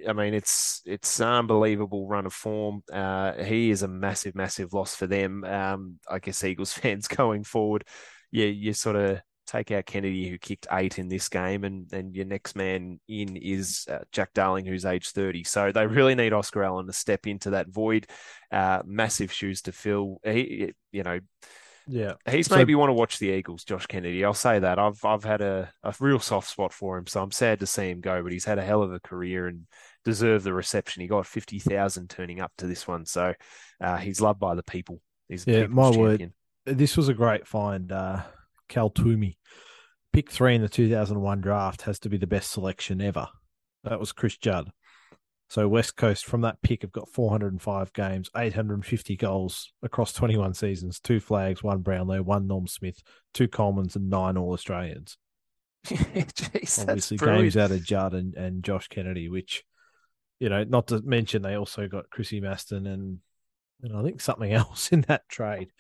I mean, it's it's unbelievable run of form. Uh, he is a massive, massive loss for them. Um, I guess Eagles fans going forward, yeah, you sort of take out Kennedy, who kicked eight in this game, and and your next man in is uh, Jack Darling, who's age 30. So they really need Oscar Allen to step into that void. Uh, massive shoes to fill. He, you know,
Yeah,
He's
So-
maybe want to watch the Eagles, Josh Kennedy. I'll say that. I've I've had a, a real soft spot for him, so I'm sad to see him go, but he's had a hell of a career and deserved the reception. He got 50,000 turning up to this one, so uh, he's loved by the people. He's
Yeah, my word. this was a great find. Uh, Cal Twomey, pick three in the 2001 draft, has to be the best selection ever. That was Chris Judd. So West Coast from that pick have got 405 games, 850 goals across 21 seasons, two flags, one Brownlow, one Norm Smith, two Colemans, and nine All Australians.
Jeez,
Obviously, games out of Judd and, and Josh Kennedy, which, you know, not to mention they also got Chrissy Masten and, and I think something else in that trade.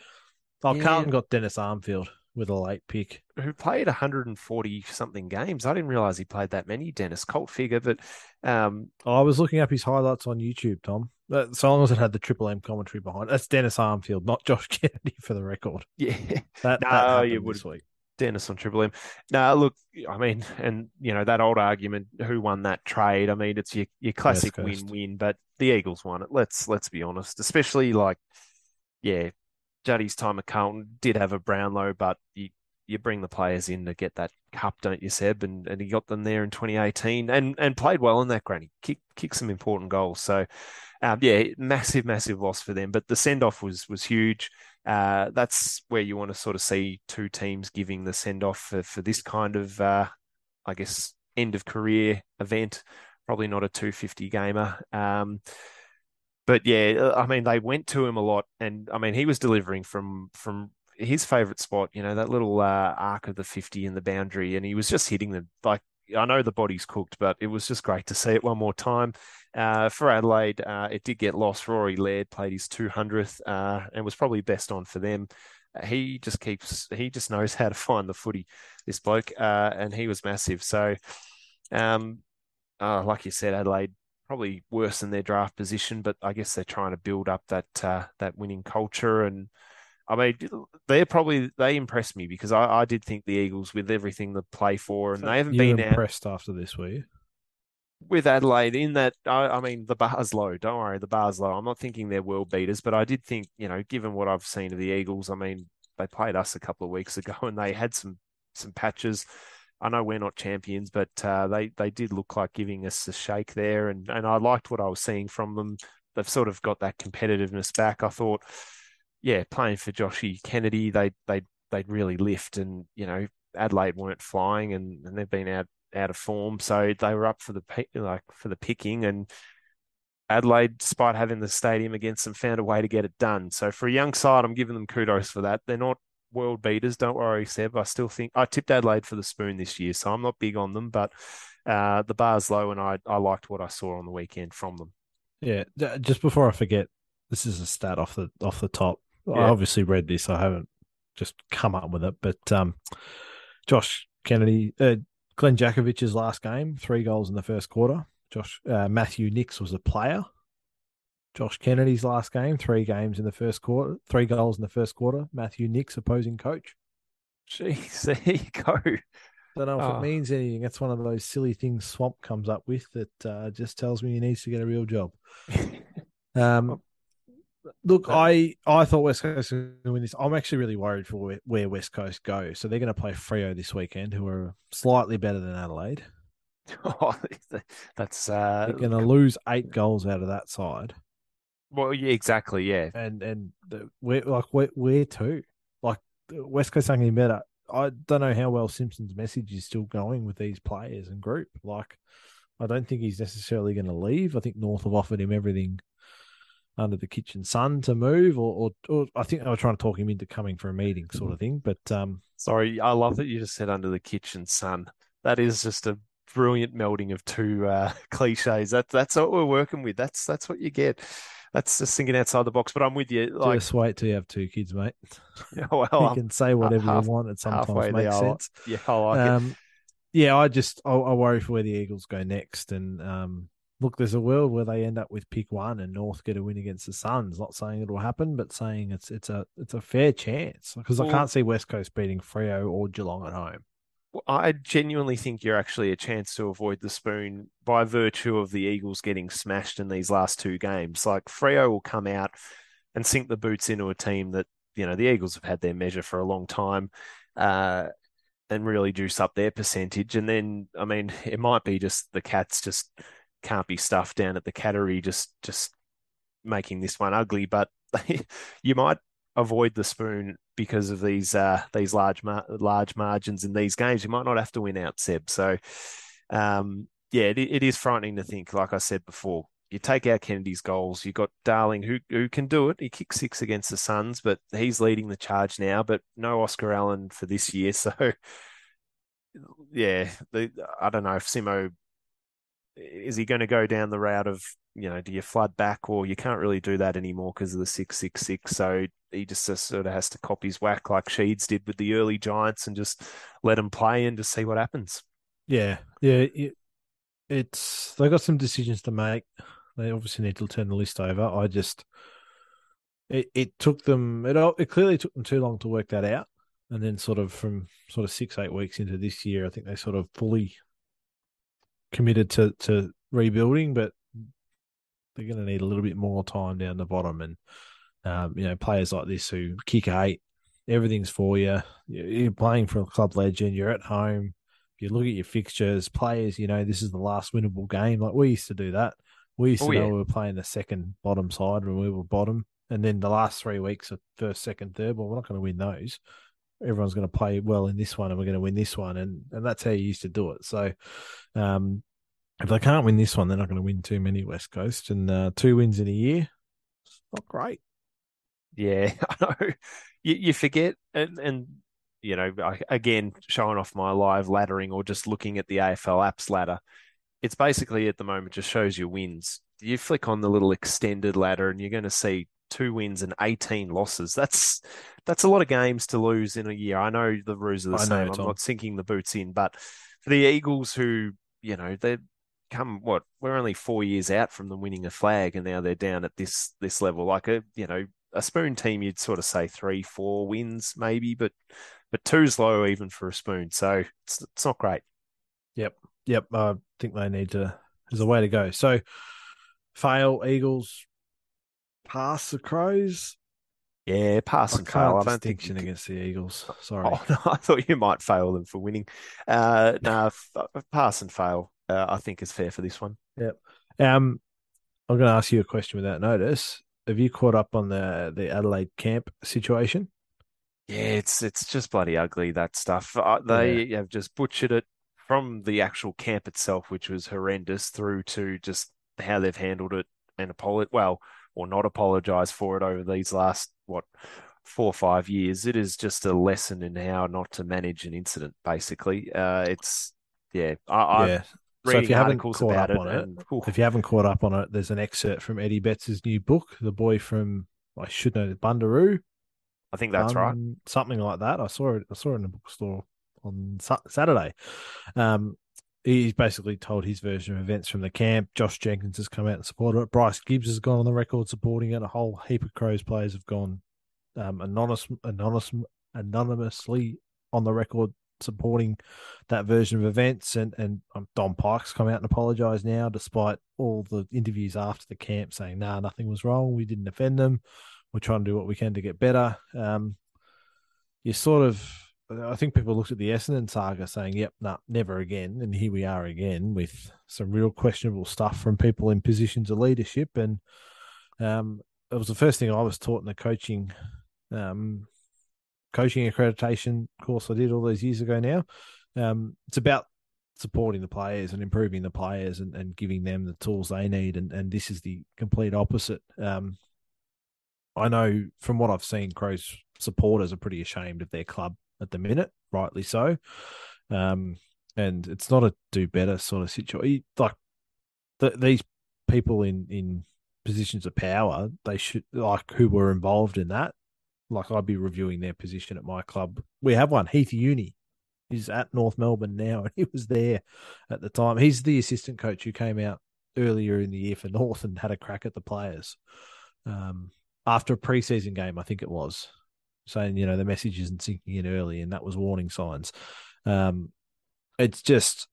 Oh,
Yeah.
Carlton got Dennis Armfield with a late pick.
Who played 140 something games? I didn't realize he played that many. Dennis, cult figure, but um,
I was looking up his highlights on YouTube, Tom. So long as it had the Triple M commentary behind. it. That's Dennis Armfield, not Josh Kennedy, for the record.
yeah,
That,
No,
that
you
this
would-
week.
Dennis on Triple M. No, look, I mean, and you know that old argument, who won that trade? I mean, it's your your classic win-win, but the Eagles won it. Let's let's be honest, especially like, yeah, Juddy's time at Carlton did have a Brownlow, but you you bring the players in to get that cup, don't you, Seb? And and he got them there in 2018 and and played well in that granny. Kick kicked some important goals. So um, yeah, massive, massive loss for them. But the send off was was huge. Uh, that's where you want to sort of see two teams giving the send off for, for this kind of, uh, I guess, end of career event. Probably not a 250 gamer. Um, but yeah, uh, I mean, they went to him a lot, and I mean, he was delivering from from his favorite spot, you know, that little uh, arc of the 50 in the boundary, and he was just hitting them. Like, I know the body's cooked, but it was just great to see it one more time. Uh, for Adelaide, uh, it did get lost. Rory Laird played his 200th uh, and was probably best on for them. Uh, he just keeps, he just knows how to find the footy, this bloke, and he was massive. So, um, like you said, Adelaide probably worse than their draft position, but I guess they're trying to build up that uh, that winning culture and I mean, they're probably they impressed me because I, I did think the Eagles with everything to play for, and they haven't
you
been
impressed out, after this, were you?
With Adelaide, in that I, I, mean, the bar's low. Don't worry, the bar's low. I'm not thinking they're world beaters, but I did think, you know, given what I've seen of the Eagles, I mean, they played us a couple of weeks ago, and they had some some patches. I know we're not champions, but uh, they they did look like giving us a shake there, and and I liked what I was seeing from them. They've sort of got that competitiveness back. I thought yeah, playing for Joshy Kennedy, they they they'd really lift, and you know Adelaide weren't flying, and, and they've been out out of form, so they were up for the like for the picking, and Adelaide, despite having the stadium against them, found a way to get it done. So for a young side, I'm giving them kudos for that. They're not world beaters, don't worry, Seb. I still think I tipped Adelaide for the spoon this year, so I'm not big on them, but uh, the bar's low, and I I liked what I saw on the weekend from them.
Yeah, just before I forget, this is a stat off the off the top. Yeah. I obviously read this. I haven't just come up with it, but um, Josh Kennedy, uh, Glenn Jakovich's last game, three goals in the first quarter. Josh uh, Matthew Nicks was a player. Josh Kennedy's last game, three games in the first quarter, three goals in the first quarter. Matthew Nicks, opposing coach.
Jeez, there you go.
Don't know if oh. it means anything. That's one of those silly things Swamp comes up with that uh, just tells me he needs to get a real job. um, Look, I I thought West Coast was going to win this. I'm actually really worried for where, West Coast go. So they're going to play Freo this weekend, who are slightly better than Adelaide.
Oh, that's uh,
they're going to lose eight goals out of that side.
Well, yeah, exactly, yeah,
and and the, we're like where where to like West Coast aren't better. I don't know how well Simpson's message is still going with these players and group. Like, I don't think he's necessarily going to leave. I think North have offered him everything under the kitchen sun to move, or, or, or, I think they were trying to talk him into coming for a meeting, sort of thing. But um,
sorry, I love that you just said under the kitchen sun. That is just a brilliant melding of two uh, cliches. That that's what we're working with. That's that's what you get. That's just thinking outside the box. But I'm with you.
Like, just wait till you have two kids, mate.
Yeah, well,
you I'm, can say whatever half, you want. It sometimes makes sense.
Yeah, I like um, it.
Yeah, I just I, I worry for where the Eagles go next, and um, look, there's a world where they end up with pick one and North get a win against the Suns. Not saying it'll happen, but saying it's it's a it's a fair chance because well, I can't see West Coast beating Freo or Geelong at home.
I genuinely think you're actually a chance to avoid the spoon by virtue of the Eagles getting smashed in these last two games. Like Freo will come out and sink the boots into a team that you know the Eagles have had their measure for a long time. Uh, and really juice up their percentage. And then, I mean, it might be just the Cats just can't be stuffed down at the cattery, just just making this one ugly. But you might avoid the spoon because of these uh, these large mar- large margins in these games. You might not have to win out, Seb. So, um, yeah, it, it is frightening to think. Like I said before, you take out Kennedy's goals. You got Darling who who can do it. He kicked six against the Suns, but he's leading the charge now. But no Oscar Allen for this year. So, yeah, the, I don't know if Simo is he going to go down the route of you know do you flood back or you can't really do that anymore because of the six six six so he just sort of has to copy his whack like Sheeds did with the early Giants and just let them play and just see what happens.
Yeah, yeah, it, it's they got some decisions to make. They obviously need to turn the list over. I just it, it took them it it clearly took them too long to work that out, and then sort of from sort of six eight weeks into this year, I think they sort of fully committed to to rebuilding, but they're going to need a little bit more time down the bottom. And um, you know, players like this who kick eight, Everything's for you. You're playing for a club legend. You're at home. You look at your fixtures, players. You know this is the last winnable game. Like we used to do that. We used
Oh,
to know
yeah.
we were playing the second bottom side when we were bottom, and then the last three weeks of first, second, third. Well, we're not going to win those. Everyone's going to play well in this one, and we're going to win this one, and and that's how you used to do it. So, um, if they can't win this one, they're not going to win too many West Coast, and uh, two wins in a year, it's not great.
Yeah, I know. You, you forget, and, and you know, I, again, showing off my live laddering or just looking at the AFL apps ladder, it's basically at the moment just shows your wins. You flick on the little extended ladder, and you're going to see two wins and 18 losses. That's that's a lot of games to lose in a year. I know the rules are the
I know,
same. I'm not sinking the boots in, but for the Eagles, who you know they come what we're only four years out from them winning a flag, and now they're down at this this level. Like a you know a spoon team, you'd sort of say three, four wins maybe, but but two's low even for a spoon. So it's it's not great.
Yep, yep. I think they need to. There's a way to go. So, fail Eagles, pass the Crows.
Yeah, pass and fail. I don't think
against the Eagles. Sorry.
Oh no, I thought you might fail them for winning. Uh, no, f- pass and fail. Uh, I think is fair for this one.
Um, I'm going to ask you a question without notice. Have you caught up on the the Adelaide camp situation?
Yeah, it's it's just bloody ugly that stuff. Uh, they have just butchered it from the actual camp itself, which was horrendous, through to just how they've handled it and apologize well or not apologize for it over these last what four or five years. It is just a lesson in how not to manage an incident. Basically, uh, it's yeah. I,
yeah. So if you haven't caught up on it,
and
if you haven't caught up on it, there's an excerpt from Eddie Betts' new book, The Boy from I should know the Bundaroo.
I think that's right.
Um, Something like that. I saw it. I saw it in the bookstore on Sa- Saturday. Um, he's basically told his version of events from the camp. Josh Jenkins has come out and supported it. Bryce Gibbs has gone on the record supporting it. A whole heap of Crows players have gone um, anonymous, anonymous, anonymously on the record supporting that version of events. And and um, Don Pyke's come out and apologised now, despite all the interviews after the camp saying, "Nah, nothing was wrong. We didn't offend them. We're trying to do what we can to get better." Um, you sort of, I think people looked at the Essendon saga saying, "Yep, nah, never again," and here we are again with some real questionable stuff from people in positions of leadership. And um, it was the first thing I was taught in the coaching, um, coaching accreditation course I did all those years ago. Now, um, it's about supporting the players and improving the players and, and giving them the tools they need. And and this is the complete opposite. Um, I know from what I've seen, Crows supporters are pretty ashamed of their club at the minute, rightly so. Um, and it's not a do better sort of situation. Like the, these people in in positions of power, they should like who were involved in that. Like I'd be reviewing their position at my club. We have one, Heath Uni. He's at North Melbourne now, and he was there at the time. He's the assistant coach who came out earlier in the year for North and had a crack at the players. Um, after a preseason game, I think it was, saying you know the message isn't sinking in early, and that was warning signs. Um, it's just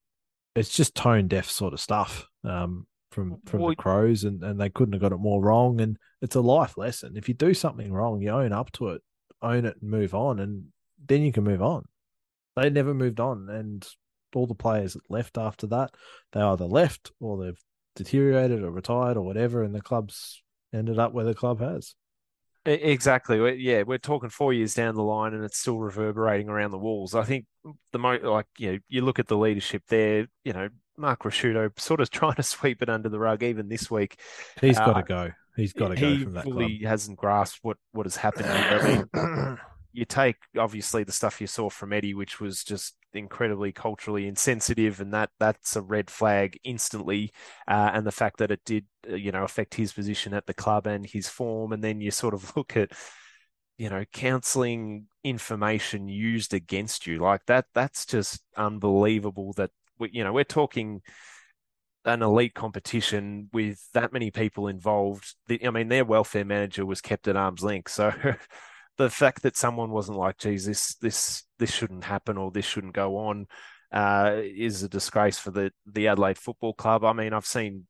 it's just tone deaf sort of stuff um, from from
Well-
the Crows, and, and they couldn't have got it more wrong. And it's a life lesson. If you do something wrong, you own up to it, own it, and move on, and then you can move on. They never moved on, and all the players that left after that, they either left or they've deteriorated or retired or whatever, and the club's ended up where the club has.
Exactly. Yeah, we're talking four years down the line, and it's still reverberating around the walls. I think the mo like you know, you look at the leadership there. You know, Mark Ricciuto sort of trying to sweep it under the rug even this week.
He's got
Uh,
to go. He's got to go from that
fully hasn't grasped what what has happened. I mean, you take obviously the stuff you saw from Eddie, which was just incredibly culturally insensitive, and that that's a red flag instantly. Uh, and the fact that it did, uh, you know, affect his position at the club and his form, and then you sort of look at, you know, counselling information used against you like that. That's just unbelievable. That we, you know, we're talking an elite competition with that many people involved. The, I mean, their welfare manager was kept at arm's length, so. the fact that someone wasn't like, geez, this this this shouldn't happen or this shouldn't go on, uh, is a disgrace for the the Adelaide Football Club. I mean, I've seen,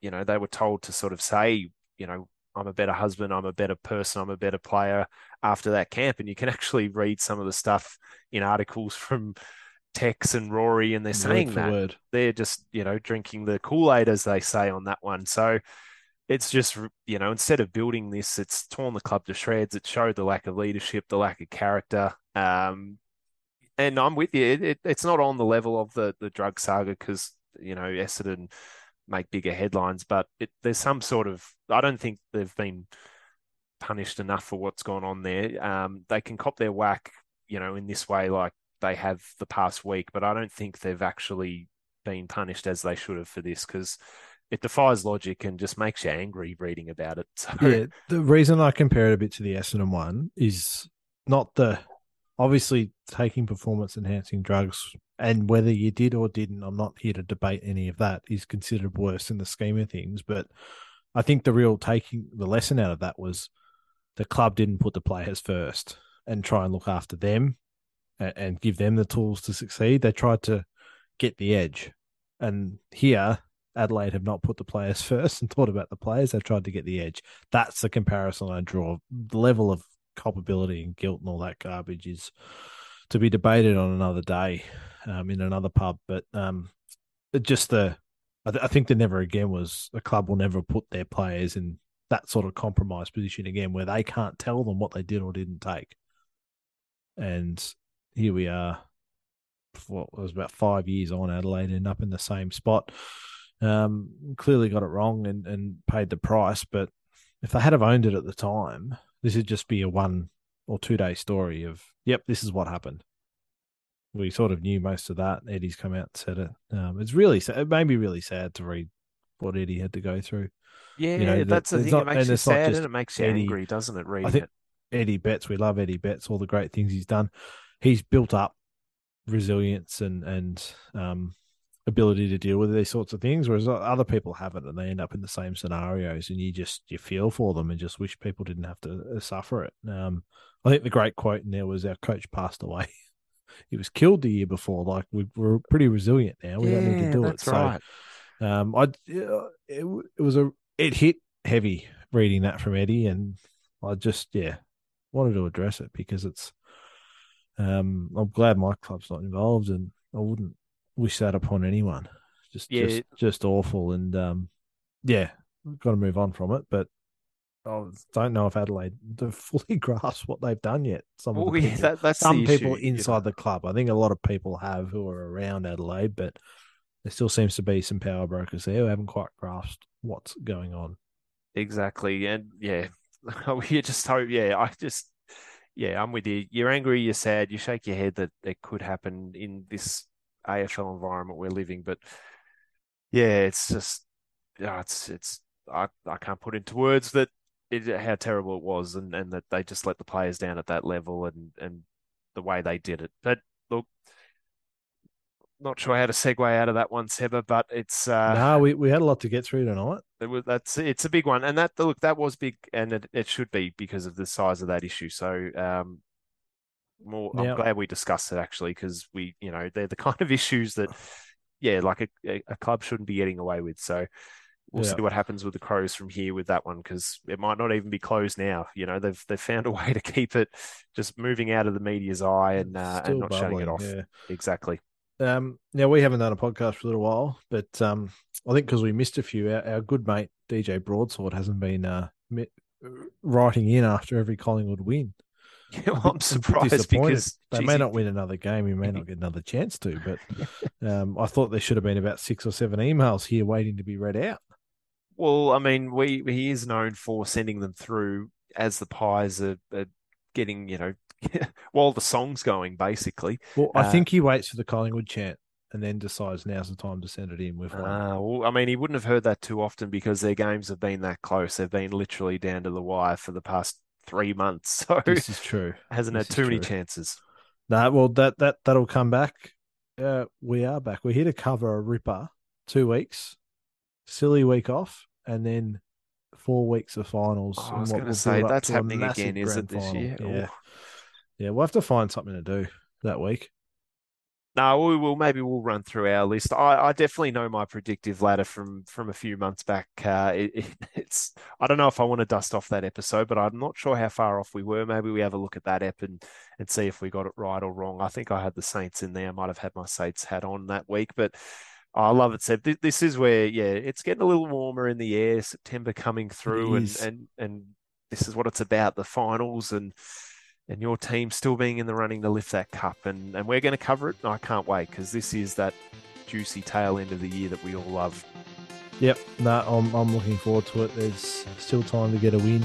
you know, they were told to sort of say, you know, I'm a better husband, I'm a better person, I'm a better player after that camp. And you can actually read some of the stuff in articles from Tex and Rory, and they're saying that
word.
they're just you know drinking the Kool Aid as they say on that one. So it's just you know instead of building this, it's torn the club to shreds. It showed the lack of leadership, the lack of character. Um, and I'm with you. It, it, it's not on the level of the the drug saga because you know Essendon make bigger headlines, but it, there's some sort of I don't think they've been punished enough for what's gone on there. Um, they can cop their whack, you know, in this way like they have the past week, but I don't think they've actually been punished as they should have for this because it defies logic and just makes you angry reading about it. So.
Yeah, the reason I compare it a bit to the Essendon one is not the obviously taking performance enhancing drugs and whether you did or didn't, I'm not here to debate any of that, is considered worse in the scheme of things. But I think the real taking the lesson out of that was the club didn't put the players first and try and look after them and, give them the tools to succeed. They tried to get the edge. And here, Adelaide have not put the players first and thought about the players. They've tried to get the edge. That's the comparison I draw. The level of culpability and guilt and all that garbage is to be debated on another day um, in another pub. But um, just the, I, th- I, think the never again was a club will never put their players in that sort of compromised position again where they can't tell them what they did or didn't take. And here we are, what was about five years on Adelaide and up in the same spot. Um, clearly got it wrong and, and paid the price. But if they had have owned it at the time, this would just be a one or two day story of, yep, this is what happened. We sort of knew most of that. Eddie's come out and said it. Um, it's really sad. It made me really sad to read what Eddie had to go through.
Yeah, you know, that's the, the thing. Not, it makes you sad and it makes you Eddie, angry, doesn't it? Reading I think it.
Eddie Betts, we love Eddie Betts, all the great things he's done. He's built up resilience and and um, ability to deal with these sorts of things, whereas other people haven't, and they end up in the same scenarios, and you just you feel for them and just wish people didn't have to uh, suffer it. Um, I think the great quote in there was our coach passed away. he was killed the year before. Like we, are pretty resilient now. We
yeah,
don't need to do
it.
Right. So, um, I it, it was a it hit heavy reading that from Eddie, and I just yeah wanted to address it because it's. Um, I'm glad my club's not involved, and I wouldn't wish that upon anyone. Just yeah. just just awful, and um, yeah, got to move on from it. But I don't know if Adelaide fully grasped what they've done yet. Some
oh, yeah, that, that's
some people
issue,
inside you know. the club. I think a lot of people have who are around Adelaide, but there still seems to be some power brokers there who haven't quite grasped what's going on.
Exactly, and yeah, you just hope. Yeah, I just yeah, I'm with you. You're angry, you're sad, you shake your head that it could happen in this AFL environment we're living. But yeah, it's just yeah, it's it's I, I can't put into words that it, how terrible it was, and, and that they just let the players down at that level, and and the way they did it. But look, not sure how to segue out of that one, Seba, but it's uh,
no, we, we had a lot to get through tonight.
It was, that's it's a big one, and that look that was big, and it, it should be because of the size of that issue. So um, more. I'm glad we discussed it actually because we, you know, they're the kind of issues that, yeah, like a, a club shouldn't be getting away with. So we'll yeah. see what happens with the Crows from here with that one because it might not even be closed now. You know, they've they've found a way to keep it just moving out of the media's eye and uh, and not bubbling, shutting it off. Yeah. Exactly.
Um, now we haven't done a podcast for a little while, but um, I think because we missed a few, our, our, good mate DJ Broadsword hasn't been uh, writing in after every Collingwood win.
Yeah, well, I'm surprised because
they geez, may not win another game. He may not get another chance to, but um, I thought there should have been about six or seven emails here waiting to be read out.
Well, I mean, we he is known for sending them through as the pies are, are getting, you know, while the song's going, basically.
Well, I uh, think he waits for the Collingwood chant and then decides now's the time to send it in with one.
Uh, well, I mean, he wouldn't have heard that too often because their games have been that close. They've been literally down to the wire for the past three months. So
this is true.
Hasn't
this
had too many true. chances.
No, nah, well that that that'll come back. Uh, we are back. We're here to cover a ripper. Two weeks, silly week off, and then four weeks of finals.
Oh, I was going to say that's happening again, is it this final. year?
Yeah. Yeah. We'll have to find something to do that week.
No, we will. Maybe we'll run through our list. I, I definitely know my predictive ladder from from a few months back. Uh, it, it, it's I don't know if I want to dust off that episode, but I'm not sure how far off we were. Maybe we have a look at that app and and see if we got it right or wrong. I think I had the Saints in there. I might have had my Saints hat on that week, but I love it, Seb. This is where, yeah, it's getting a little warmer in the air. September coming through, and and and this is what it's about: the finals and and your team still being in the running to lift that cup. And, and we're going to cover it. I can't wait because this is that juicy tail end of the year that we all love.
Yep, no, I'm, I'm looking forward to it. There's still time to get a win.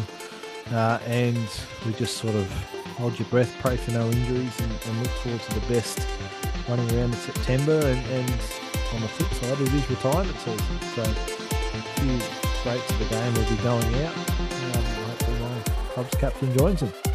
Uh, and we just sort of hold your breath, pray for no injuries, and, and look forward to the best running around in September. And, and on the flip side, it is retirement season. So a few greats of the game will be going out. Um, hopefully, my club's captain joins them.